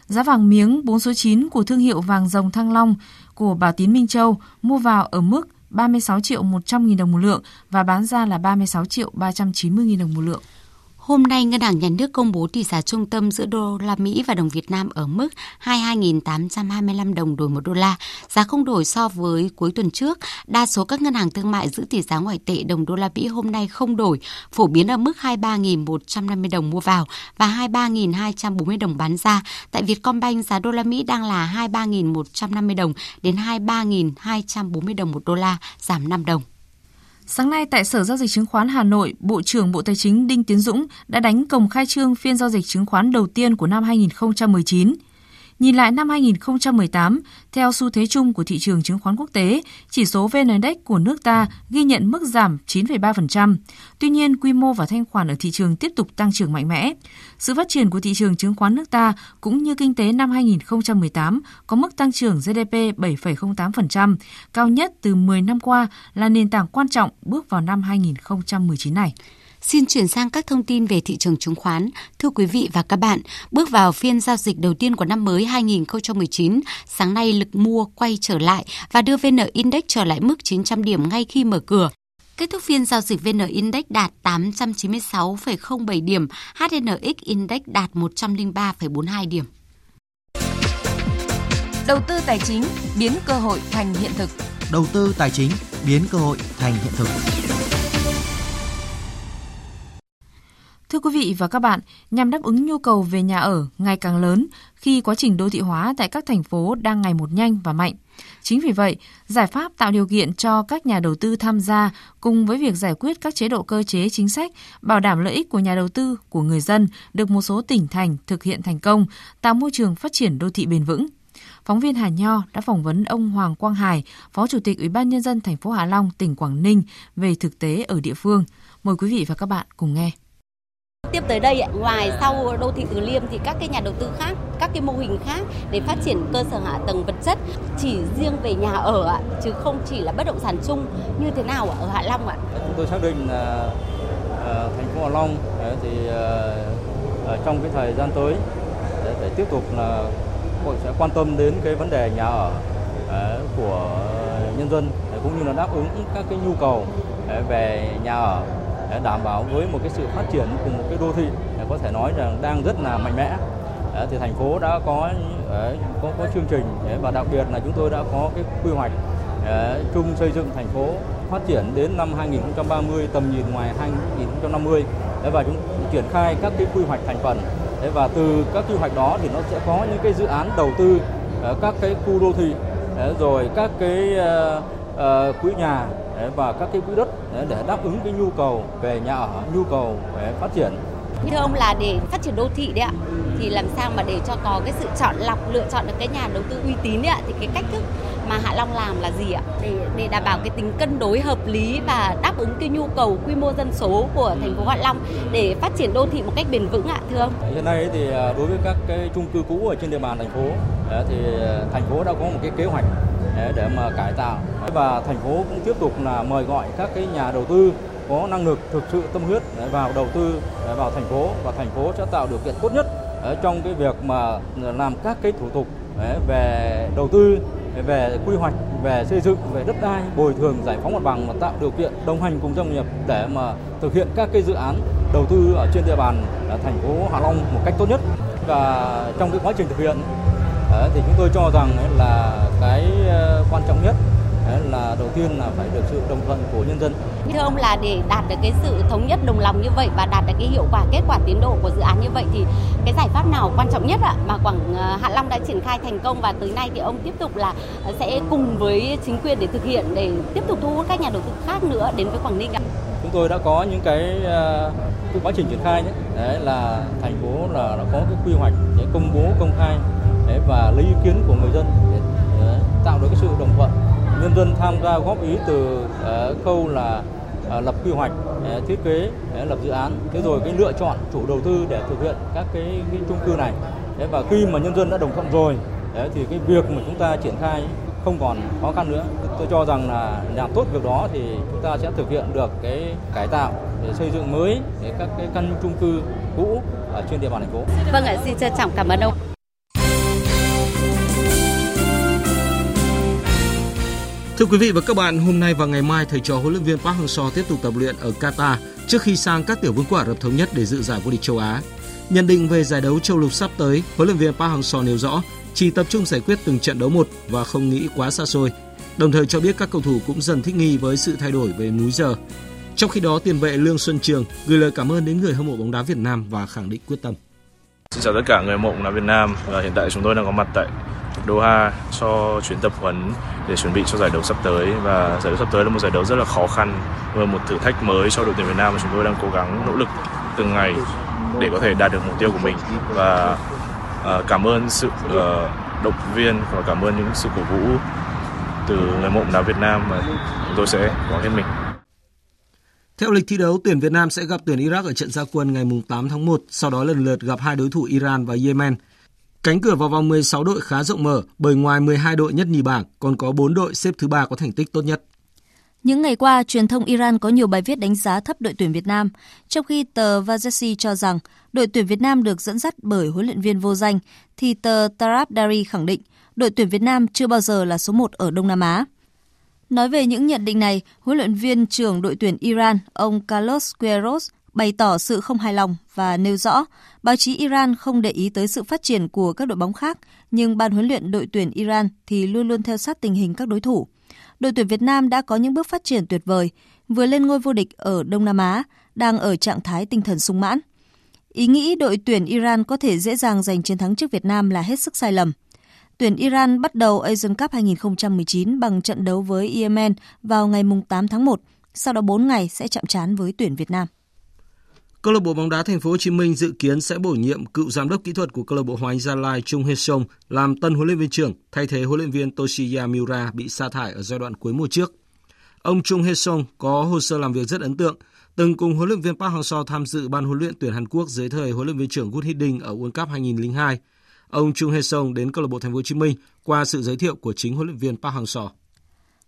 Giá vàng miếng 4 số 9 của thương hiệu vàng rồng Thăng Long của Bảo Tín Minh Châu mua vào ở mức 36 triệu 100 nghìn đồng một lượng và bán ra là 36 triệu 390 nghìn đồng một lượng. Hôm nay, Ngân hàng Nhà nước công bố tỷ giá trung tâm giữa đô la Mỹ và đồng Việt Nam ở mức 22.825 đồng đổi một đô la, giá không đổi so với cuối tuần trước. Đa số các ngân hàng thương mại giữ tỷ giá ngoại tệ đồng đô la Mỹ hôm nay không đổi, phổ biến ở mức 23.150 đồng mua vào và 23.240 đồng bán ra. Tại Vietcombank, giá đô la Mỹ đang là 23.150 đồng đến 23.240 đồng một đô la, giảm 5 đồng. Sáng nay tại Sở Giao dịch Chứng khoán Hà Nội, Bộ trưởng Bộ Tài chính Đinh Tiến Dũng đã đánh cồng khai trương phiên giao dịch chứng khoán đầu tiên của năm 2019. Nhìn lại năm 2018, theo xu thế chung của thị trường chứng khoán quốc tế, chỉ số VN Index của nước ta ghi nhận mức giảm 9,3%. Tuy nhiên, quy mô và thanh khoản ở thị trường tiếp tục tăng trưởng mạnh mẽ. Sự phát triển của thị trường chứng khoán nước ta cũng như kinh tế năm 2018 có mức tăng trưởng GDP 7,08%, cao nhất từ 10 năm qua là nền tảng quan trọng bước vào năm 2019 này. Xin chuyển sang các thông tin về thị trường chứng khoán. Thưa quý vị và các bạn, bước vào phiên giao dịch đầu tiên của năm mới 2019, sáng nay lực mua quay trở lại và đưa VN Index trở lại mức 900 điểm ngay khi mở cửa. Kết thúc phiên giao dịch VN Index đạt 896,07 điểm, HNX Index đạt 103,42 điểm. Đầu tư tài chính biến cơ hội thành hiện thực. Đầu tư tài chính biến cơ hội thành hiện thực. Thưa quý vị và các bạn, nhằm đáp ứng nhu cầu về nhà ở ngày càng lớn khi quá trình đô thị hóa tại các thành phố đang ngày một nhanh và mạnh. Chính vì vậy, giải pháp tạo điều kiện cho các nhà đầu tư tham gia cùng với việc giải quyết các chế độ cơ chế chính sách bảo đảm lợi ích của nhà đầu tư, của người dân được một số tỉnh thành thực hiện thành công, tạo môi trường phát triển đô thị bền vững. Phóng viên Hà Nho đã phỏng vấn ông Hoàng Quang Hải, Phó Chủ tịch Ủy ban nhân dân thành phố Hạ Long, tỉnh Quảng Ninh về thực tế ở địa phương. Mời quý vị và các bạn cùng nghe. Tiếp tới đây, ngoài sau đô thị Từ Liêm thì các cái nhà đầu tư khác, các cái mô hình khác để phát triển cơ sở hạ tầng vật chất chỉ riêng về nhà ở chứ không chỉ là bất động sản chung như thế nào ở Hạ Long ạ? Chúng tôi xác định là ờ, thành phố Hạ Long thì ờ, trong cái thời gian tới để, tiếp tục là hội sẽ quan tâm đến cái vấn đề nhà ở ờ, của nhân dân cũng như là đáp ứng các cái nhu cầu về nhà ở đảm bảo với một cái sự phát triển của một cái đô thị có thể nói rằng đang rất là mạnh mẽ. Ờ, thì thành phố đã có ờ, có có chương trình ờ, và đặc biệt là chúng tôi đã có cái quy hoạch chung xây dựng thành phố phát triển đến năm 2030 tầm nhìn ngoài 2050 và chúng triển khai các cái quy hoạch thành phần. Và từ các quy hoạch đó thì nó sẽ có những cái dự án đầu tư các cái khu đô thị rồi các cái quỹ nhà và các cái quỹ đất để đáp ứng cái nhu cầu về nhà ở, nhu cầu về phát triển. Thưa ông là để phát triển đô thị đấy ạ, thì làm sao mà để cho có cái sự chọn lọc lựa chọn được cái nhà đầu tư uy tín đấy ạ, thì cái cách thức mà Hạ Long làm là gì ạ? Để để đảm bảo cái tính cân đối hợp lý và đáp ứng cái nhu cầu quy mô dân số của thành phố Hạ Long để phát triển đô thị một cách bền vững ạ, thưa ông? Hiện nay thì à, đối với các cái chung cư cũ ở trên địa bàn thành phố thì à, thành phố đã có một cái kế hoạch để mà cải tạo và thành phố cũng tiếp tục là mời gọi các cái nhà đầu tư có năng lực thực sự tâm huyết vào đầu tư vào thành phố và thành phố sẽ tạo điều kiện tốt nhất trong cái việc mà làm các cái thủ tục về đầu tư về quy hoạch, về xây dựng, về đất đai, bồi thường, giải phóng mặt bằng và tạo điều kiện đồng hành cùng doanh nghiệp để mà thực hiện các cái dự án đầu tư ở trên địa bàn thành phố Hạ Long một cách tốt nhất. Và trong cái quá trình thực hiện thì chúng tôi cho rằng là cái ờ, quan trọng nhất là đầu tiên là phải được sự đồng thuận của nhân dân. Thưa ông là để đạt được cái sự thống nhất đồng lòng như vậy và đạt được cái hiệu quả kết quả tiến độ của dự án như vậy thì cái giải pháp nào quan trọng nhất ạ mà Quảng Hạ Long đã triển khai thành công và tới nay thì ông tiếp tục là sẽ cùng với chính quyền để thực hiện để tiếp tục thu hút các nhà đầu tư khác nữa đến với Quảng Ninh ạ? Chúng tôi đã có những cái, cái quá trình triển khai đấy, đấy là thành phố là đã có cái quy hoạch để công bố công khai đấy, và lấy ý kiến của người dân để, để tạo được cái sự đồng thuận nhân dân tham gia góp ý từ uh, khâu là uh, lập quy hoạch uh, thiết kế uh, lập dự án thế rồi cái lựa chọn chủ đầu tư để thực hiện các cái, cái chung cư này thế và khi mà nhân dân đã đồng thuận rồi thì cái việc mà chúng ta triển khai không còn khó khăn nữa tôi cho rằng là làm tốt việc đó thì chúng ta sẽ thực hiện được cái cải tạo để xây dựng mới để các cái căn chung cư cũ ở trên địa bàn thành phố. Vâng ạ, xin trân trọng cảm ơn ông. Thưa quý vị và các bạn, hôm nay và ngày mai thầy trò huấn luyện viên Park Hang-seo tiếp tục tập luyện ở Qatar trước khi sang các tiểu vương quốc Ả Rập thống nhất để dự giải vô địch châu Á. Nhận định về giải đấu châu lục sắp tới, huấn luyện viên Park Hang-seo nêu rõ chỉ tập trung giải quyết từng trận đấu một và không nghĩ quá xa xôi. Đồng thời cho biết các cầu thủ cũng dần thích nghi với sự thay đổi về múi giờ. Trong khi đó, tiền vệ Lương Xuân Trường gửi lời cảm ơn đến người hâm mộ bóng đá Việt Nam và khẳng định quyết tâm. Xin chào tất cả người mộng mộ đá Việt Nam. Và hiện tại chúng tôi đang có mặt tại Doha cho chuyến tập huấn để chuẩn bị cho giải đấu sắp tới. Và giải đấu sắp tới là một giải đấu rất là khó khăn và một thử thách mới cho đội tuyển Việt Nam. Và chúng tôi đang cố gắng nỗ lực từng ngày để có thể đạt được mục tiêu của mình. Và uh, cảm ơn sự uh, động viên và cảm ơn những sự cổ vũ từ người mộng đá Việt Nam. Và chúng tôi sẽ có hết mình. Theo lịch thi đấu, tuyển Việt Nam sẽ gặp tuyển Iraq ở trận gia quân ngày 8 tháng 1, sau đó lần lượt gặp hai đối thủ Iran và Yemen. Cánh cửa vào vòng 16 đội khá rộng mở bởi ngoài 12 đội nhất nhì bảng còn có 4 đội xếp thứ ba có thành tích tốt nhất. Những ngày qua, truyền thông Iran có nhiều bài viết đánh giá thấp đội tuyển Việt Nam, trong khi tờ Vazesi cho rằng đội tuyển Việt Nam được dẫn dắt bởi huấn luyện viên vô danh, thì tờ Tarab Dari khẳng định đội tuyển Việt Nam chưa bao giờ là số 1 ở Đông Nam Á. Nói về những nhận định này, huấn luyện viên trưởng đội tuyển Iran, ông Carlos Queiroz, bày tỏ sự không hài lòng và nêu rõ báo chí Iran không để ý tới sự phát triển của các đội bóng khác, nhưng ban huấn luyện đội tuyển Iran thì luôn luôn theo sát tình hình các đối thủ. Đội tuyển Việt Nam đã có những bước phát triển tuyệt vời, vừa lên ngôi vô địch ở Đông Nam Á, đang ở trạng thái tinh thần sung mãn. Ý nghĩ đội tuyển Iran có thể dễ dàng giành chiến thắng trước Việt Nam là hết sức sai lầm. Tuyển Iran bắt đầu Asian Cup 2019 bằng trận đấu với Yemen vào ngày 8 tháng 1, sau đó 4 ngày sẽ chạm trán với tuyển Việt Nam. Câu lạc bộ bóng đá Thành phố Hồ Chí Minh dự kiến sẽ bổ nhiệm cựu giám đốc kỹ thuật của câu lạc bộ Hoàng Anh Gia Lai Trung Hê Sông làm tân huấn luyện viên trưởng, thay thế huấn luyện viên Toshiya Miura bị sa thải ở giai đoạn cuối mùa trước. Ông Trung Hê Sông có hồ sơ làm việc rất ấn tượng, từng cùng huấn luyện viên Park Hang-seo tham dự ban huấn luyện tuyển Hàn Quốc dưới thời huấn luyện viên trưởng Good Hiding ở World Cup 2002. Ông Chung Hae Song đến câu lạc bộ Thành phố Hồ Chí Minh qua sự giới thiệu của chính huấn luyện viên Park Hang-seo.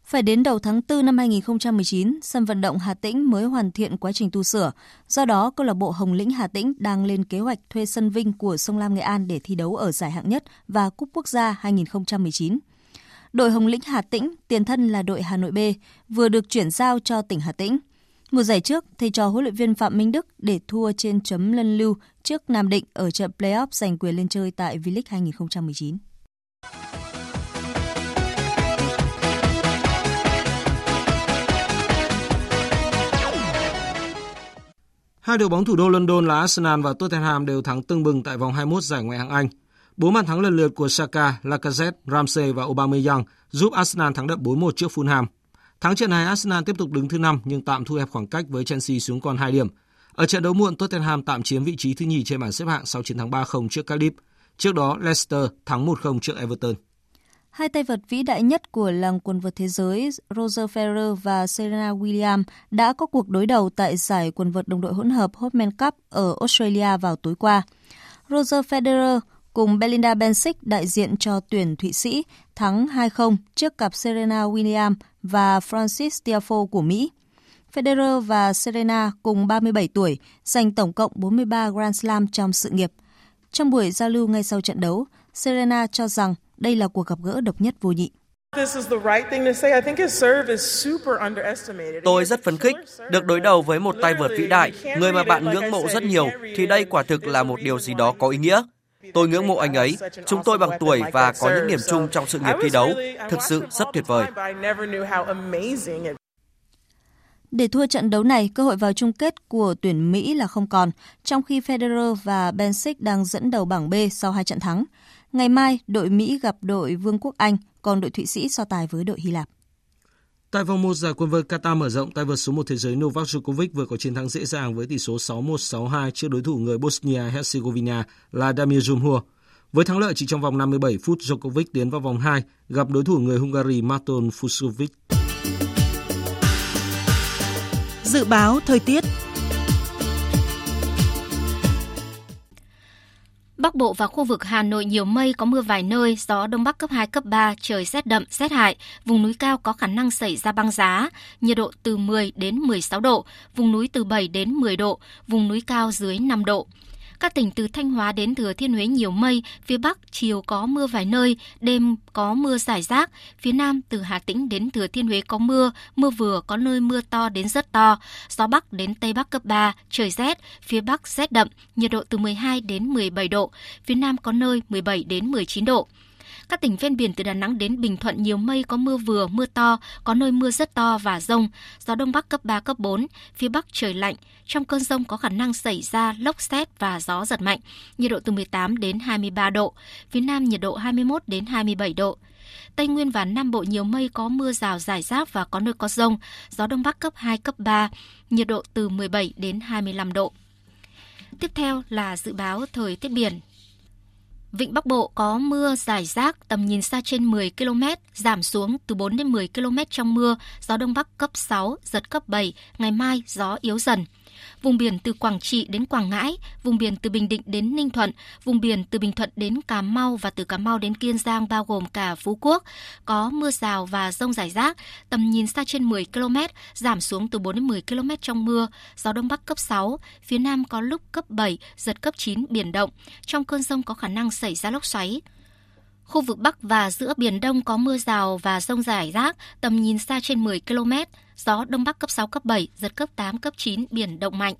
Phải đến đầu tháng 4 năm 2019, sân vận động Hà Tĩnh mới hoàn thiện quá trình tu sửa. Do đó, câu lạc bộ Hồng Lĩnh Hà Tĩnh đang lên kế hoạch thuê sân Vinh của Sông Lam Nghệ An để thi đấu ở giải hạng nhất và Cúp Quốc gia 2019. Đội Hồng Lĩnh Hà Tĩnh, tiền thân là đội Hà Nội B, vừa được chuyển giao cho tỉnh Hà Tĩnh. Mùa giải trước, thầy trò huấn luyện viên Phạm Minh Đức để thua trên chấm lân lưu trước Nam Định ở trận playoff giành quyền lên chơi tại V-League 2019. Hai đội bóng thủ đô London là Arsenal và Tottenham đều thắng tưng bừng tại vòng 21 giải Ngoại hạng Anh. Bốn bàn thắng lần lượt của Saka, Lacazette, Ramsey và Aubameyang giúp Arsenal thắng đậm 4-1 trước Fulham. Thắng trận này, Arsenal tiếp tục đứng thứ 5 nhưng tạm thu hẹp khoảng cách với Chelsea xuống còn 2 điểm. Ở trận đấu muộn, Tottenham tạm chiếm vị trí thứ nhì trên bảng xếp hạng sau chiến thắng 3-0 trước Cardiff. Trước đó, Leicester thắng 1-0 trước Everton. Hai tay vợt vĩ đại nhất của làng quần vợt thế giới Roger Federer và Serena Williams đã có cuộc đối đầu tại giải quần vợt đồng đội hỗn hợp Hopman Cup ở Australia vào tối qua. Roger Federer cùng Belinda Bencic đại diện cho tuyển Thụy Sĩ thắng 2-0 trước cặp Serena Williams và Francis Tiafoe của Mỹ. Federer và Serena cùng 37 tuổi, giành tổng cộng 43 Grand Slam trong sự nghiệp. Trong buổi giao lưu ngay sau trận đấu, Serena cho rằng đây là cuộc gặp gỡ độc nhất vô nhị. Tôi rất phấn khích được đối đầu với một tay vợt vĩ đại, người mà bạn ngưỡng mộ rất nhiều, thì đây quả thực là một điều gì đó có ý nghĩa. Tôi ngưỡng mộ anh ấy, chúng tôi bằng tuổi và có những điểm chung trong sự nghiệp thi đấu, thực sự rất tuyệt vời. Để thua trận đấu này, cơ hội vào chung kết của tuyển Mỹ là không còn, trong khi Federer và Bencic đang dẫn đầu bảng B sau hai trận thắng. Ngày mai, đội Mỹ gặp đội Vương quốc Anh, còn đội Thụy Sĩ so tài với đội Hy Lạp. Tại vòng 1 giải quần vợt Qatar mở rộng, tay vợt số 1 thế giới Novak Djokovic vừa có chiến thắng dễ dàng với tỷ số 6-1, 6-2 trước đối thủ người Bosnia-Herzegovina là Damir Dzumhur. Với thắng lợi chỉ trong vòng 57 phút, Djokovic tiến vào vòng 2 gặp đối thủ người Hungary Marton Fusovic. Dự báo thời tiết Bắc Bộ và khu vực Hà Nội nhiều mây, có mưa vài nơi, gió Đông Bắc cấp 2, cấp 3, trời rét đậm, rét hại. Vùng núi cao có khả năng xảy ra băng giá, nhiệt độ từ 10 đến 16 độ, vùng núi từ 7 đến 10 độ, vùng núi cao dưới 5 độ. Các tỉnh từ Thanh Hóa đến Thừa Thiên Huế nhiều mây, phía Bắc chiều có mưa vài nơi, đêm có mưa rải rác, phía Nam từ Hà Tĩnh đến Thừa Thiên Huế có mưa, mưa vừa có nơi mưa to đến rất to, gió Bắc đến Tây Bắc cấp 3, trời rét, phía Bắc rét đậm, nhiệt độ từ 12 đến 17 độ, phía Nam có nơi 17 đến 19 độ. Các tỉnh ven biển từ Đà Nẵng đến Bình Thuận nhiều mây có mưa vừa, mưa to, có nơi mưa rất to và rông. Gió Đông Bắc cấp 3, cấp 4, phía Bắc trời lạnh. Trong cơn rông có khả năng xảy ra lốc xét và gió giật mạnh. Nhiệt độ từ 18 đến 23 độ. Phía Nam nhiệt độ 21 đến 27 độ. Tây Nguyên và Nam Bộ nhiều mây có mưa rào rải rác và có nơi có rông. Gió Đông Bắc cấp 2, cấp 3. Nhiệt độ từ 17 đến 25 độ. Tiếp theo là dự báo thời tiết biển. Vịnh Bắc Bộ có mưa rải rác, tầm nhìn xa trên 10 km, giảm xuống từ 4 đến 10 km trong mưa, gió Đông Bắc cấp 6, giật cấp 7, ngày mai gió yếu dần. Vùng biển từ Quảng Trị đến Quảng Ngãi, vùng biển từ Bình Định đến Ninh Thuận, vùng biển từ Bình Thuận đến Cà Mau và từ Cà Mau đến Kiên Giang bao gồm cả Phú Quốc, có mưa rào và rông rải rác, tầm nhìn xa trên 10 km, giảm xuống từ 4 đến 10 km trong mưa, gió Đông Bắc cấp 6, phía Nam có lúc cấp 7, giật cấp 9, biển động. Trong cơn rông có khả năng xảy ra lốc xoáy. Khu vực Bắc và giữa Biển Đông có mưa rào và rông rải rác, tầm nhìn xa trên 10 km, gió Đông Bắc cấp 6, cấp 7, giật cấp 8, cấp 9, biển động mạnh.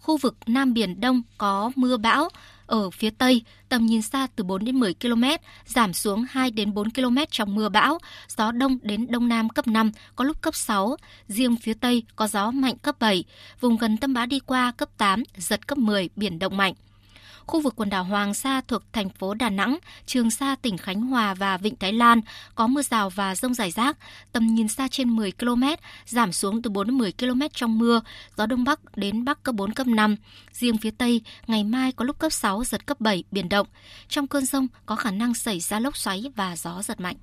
Khu vực Nam Biển Đông có mưa bão, Ở phía Tây, tầm nhìn xa từ 4 đến 10 km, giảm xuống 2 đến 4 km trong mưa bão, gió đông đến đông nam cấp 5, có lúc cấp 6. Riêng phía Tây có gió mạnh cấp 7, vùng gần tâm bão đi qua cấp 8, giật cấp 10, biển động mạnh khu vực quần đảo Hoàng Sa thuộc thành phố Đà Nẵng, Trường Sa tỉnh Khánh Hòa và Vịnh Thái Lan có mưa rào và rông rải rác, tầm nhìn xa trên 10 km, giảm xuống từ 4 đến 10 km trong mưa, gió đông bắc đến bắc cấp 4 cấp 5. Riêng phía Tây, ngày mai có lúc cấp 6 giật cấp 7 biển động. Trong cơn rông có khả năng xảy ra lốc xoáy và gió giật mạnh.